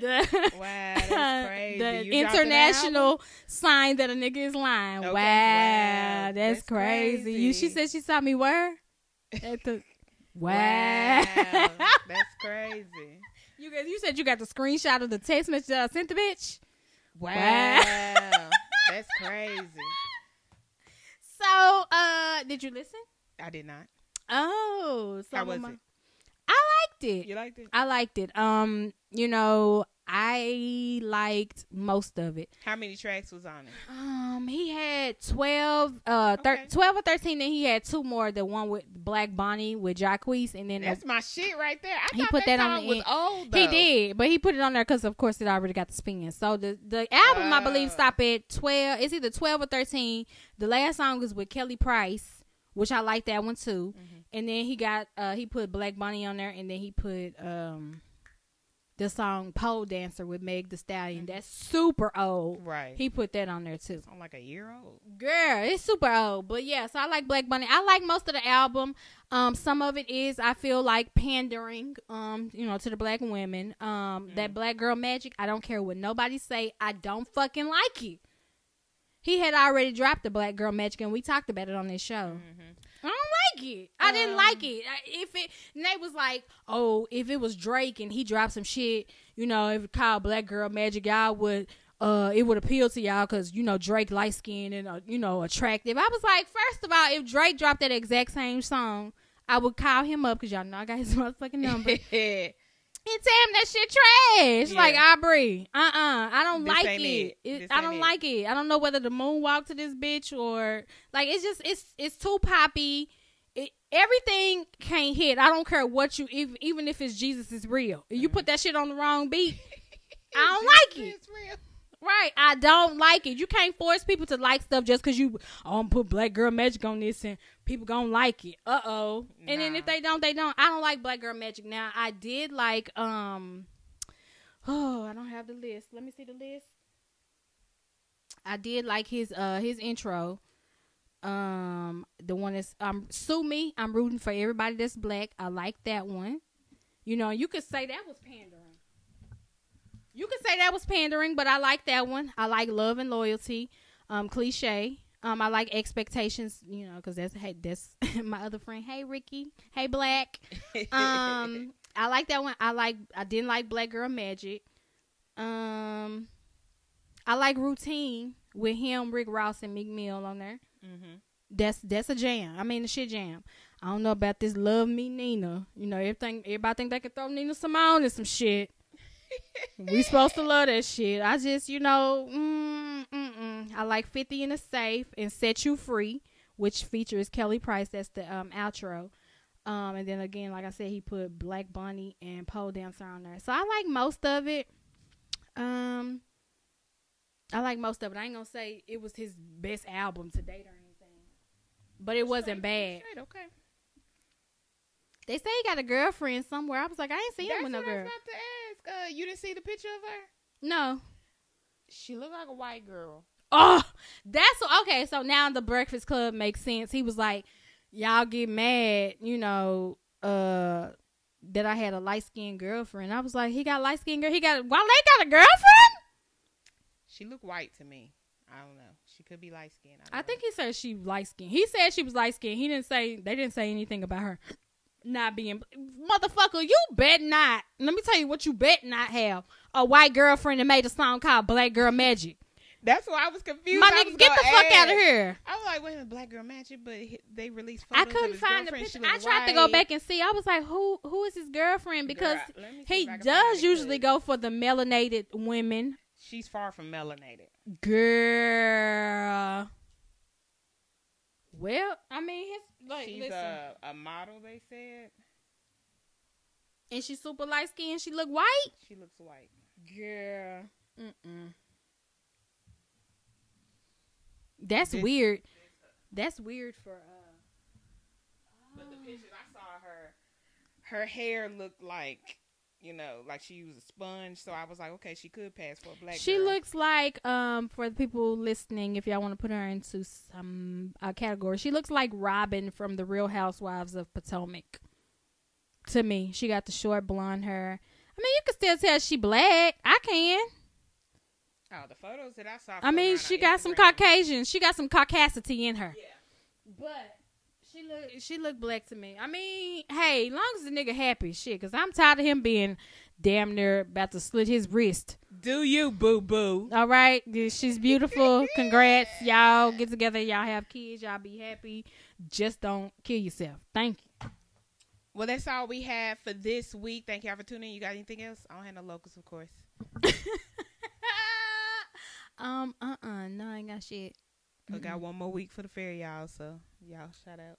S2: the
S1: wow, that's [LAUGHS] crazy.
S2: the
S1: You dropped an
S2: international sign that a nigga is lying.
S1: Okay,
S2: Wow,
S1: wow,
S2: that's,
S1: that's
S2: crazy. You, she said she saw me where? At the [LAUGHS] wow.
S1: Wow, that's [LAUGHS] crazy.
S2: you guys, you said you got the screenshot of the text message that I sent the bitch.
S1: Wow, that's crazy.
S2: So, uh, did you listen?
S1: I did not.
S2: Oh,
S1: How
S2: of
S1: was
S2: my-
S1: it?
S2: I liked it.
S1: You liked it?
S2: I liked it. Um, you know, I liked most of it.
S1: How many tracks was on it?
S2: Um, he had twelve, uh, thir-
S1: Okay.
S2: twelve or thirteen. Then he had two more. The one with Black Bonnie with Jacquees, and then the-
S1: That's my shit right there. I
S2: He
S1: thought
S2: put
S1: that,
S2: that on the
S1: was
S2: end.
S1: old.
S2: he did, but he put it on there because, of course, it already got the spin. So the the album, I believe,
S1: Oh.
S2: stopped at twelve. It's either twelve or thirteen. The last song is with Kelly Price, which I like that one too.
S1: Mm-hmm.
S2: And then he got uh he put Black Bonnie on there, and then he put um the song "Pole Dancer" with Meg Thee Stallion. That's super old.
S1: Right.
S2: He put that on there too.
S1: I'm like a year old.
S2: Girl, it's super old. But yeah, so I like Black Bonnie. I like most of the album. Um, some of it is I feel like pandering, um, you know, to the black women. Um, that black girl magic, I don't care what nobody say. I don't fucking like it. He had already dropped the black girl magic and we talked about it on this show. I don't like it. I didn't
S1: Um,
S2: like it. If it, and they was like, oh, if it was Drake and he dropped some shit, you know, if it called Black Girl Magic, y'all would, uh, it would appeal to y'all because you know Drake light skinned and uh, you know attractive. I was like, first of all, if Drake dropped that exact same song, I would call him up because y'all know I got his [LAUGHS] motherfucking number [LAUGHS] and him that shit trash.
S1: Yeah.
S2: Like Aubrey, uh, uh I don't
S1: This
S2: like it.
S1: it.
S2: It- I don't
S1: it.
S2: like it. I don't know whether to moonwalk to this bitch or like it's just it's it's too poppy. It, everything can't hit. I don't care what you if, even if it's Jesus is real. You put that shit on the wrong beat, [LAUGHS] I don't like it. Right. I don't like it. You can't force people to like stuff just because you, oh, I'm put black girl magic on this and people gonna like it. Uh oh. And then if they don't, they don't. I don't like black girl magic. Now, I did like, um, oh, I don't have the list. Let me see the list. I did like his, uh, his intro. Um, the one that's, um, sue me. I'm rooting for everybody that's black. I like that one. You know, you could say that was pandering. You could say that was pandering, but I like that one. I like love and loyalty. Um, cliche. Um, I like expectations. You know, because that's hey, that's [LAUGHS] my other friend. Hey, Ricky. Hey, Black. [LAUGHS] Um, I like that one. I like. I didn't like Black Girl Magic. Um, I like Routine with him, Rick Ross, and Meek Mill on there.
S1: mm-hmm.
S2: That's that's a jam. I mean, the shit jam. I don't know about this Love Me Nina. You know, everything. Everybody think they can throw Nina Simone in some shit. We supposed to love that shit. I just, you know, mm, mm, mm. I like 50 in a safe and Set You Free, which features Kelly Price. That's the um, outro. Um, and then again, like I said, he put Black Bonnie and Pole Dancer on there. So I like most of it. Um, I like most of it. I ain't gonna say it was his best album to date or anything, but it wasn't bad.
S1: Okay.
S2: They say he got a girlfriend somewhere. I was like, I ain't seen
S1: That's
S2: him with no
S1: what I was
S2: girl.
S1: about to ask. Uh, you didn't see the picture of her?
S2: No.
S1: She looked like a white girl.
S2: Oh, that's okay. So now the Breakfast Club makes sense. He was like, y'all get mad, you know, uh, that I had a light skinned girlfriend. I was like, he got light skinned girl. He got Wale got a girlfriend.
S1: She looked white to me. I don't know. She could be light skinned.
S2: I think he said she light skinned. He said she was light skinned. He didn't say they didn't say anything about her not being motherfucker. You bet not. Let me tell you what you bet not have a white girlfriend that made a song called Black Girl Magic.
S1: That's why I was confused.
S2: My nigga, get the fuck out of here.
S1: I was like, wait a minute, Black Girl Magic, but they released
S2: I couldn't find the picture. I tried to go back and see. I was like, who who is his girlfriend? Because
S1: Girl, let me see
S2: he
S1: if I can find
S2: does usually go for the melanated women.
S1: She's far from melanated.
S2: Girl. Well, I mean, his like
S1: She's
S2: listen,
S1: a, a model, they said.
S2: and she's super light skinned. She look white.
S1: She looks white.
S2: Girl. Mm-mm. That's
S1: This-
S2: weird. That's weird for uh
S1: But the pictures I saw her, her hair looked like, you know, like she used a sponge. So I was like, okay, she could pass for a black
S2: She
S1: girl.
S2: looks like um for the people listening, if y'all want to put her into some uh, category, she looks like Robyn from the Real Housewives of Potomac. To me, she got the short blonde hair. I mean, you can still tell she black. I can.
S1: Oh, the photos that I saw.
S2: I mean, she got
S1: on
S2: some
S1: Instagram.
S2: Caucasian. She got some Caucasity in her.
S1: Yeah.
S2: But she look she look black to me. I mean, hey, long as the nigga happy, shit, cause I'm tired of him being damn near about to slit his wrist.
S1: Do you, boo boo?
S2: All right, she's beautiful. [LAUGHS] Congrats, y'all. Get together. Y'all have kids. Y'all be happy. Just don't kill yourself. Thank you.
S1: Well, that's all we have for this week. Thank y'all for tuning in. You got anything else? I don't have no locals, of course. [LAUGHS]
S2: um. Uh. uh No, I ain't got shit.
S1: I got one more week for the fair, y'all. So y'all shout out.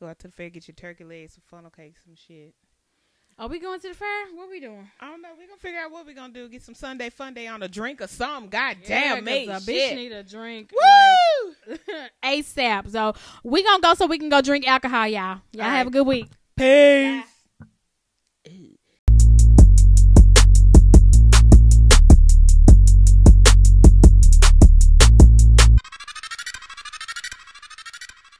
S1: Go out to the fair, get your turkey legs, some funnel cakes, some shit.
S2: Are we going to the fair? What we doing?
S1: I don't know. We're gonna figure out what we're gonna do. Get some Sunday fun day on a drink or something. God
S2: Yeah,
S1: damn.
S2: 'cause a bitch
S1: Shit.
S2: need a drink.
S1: Woo!
S2: ASAP. [LAUGHS] So we gonna go so we can go drink alcohol, y'all. Y'all
S1: All
S2: have
S1: right.
S2: a good week.
S1: Peace.
S2: Bye.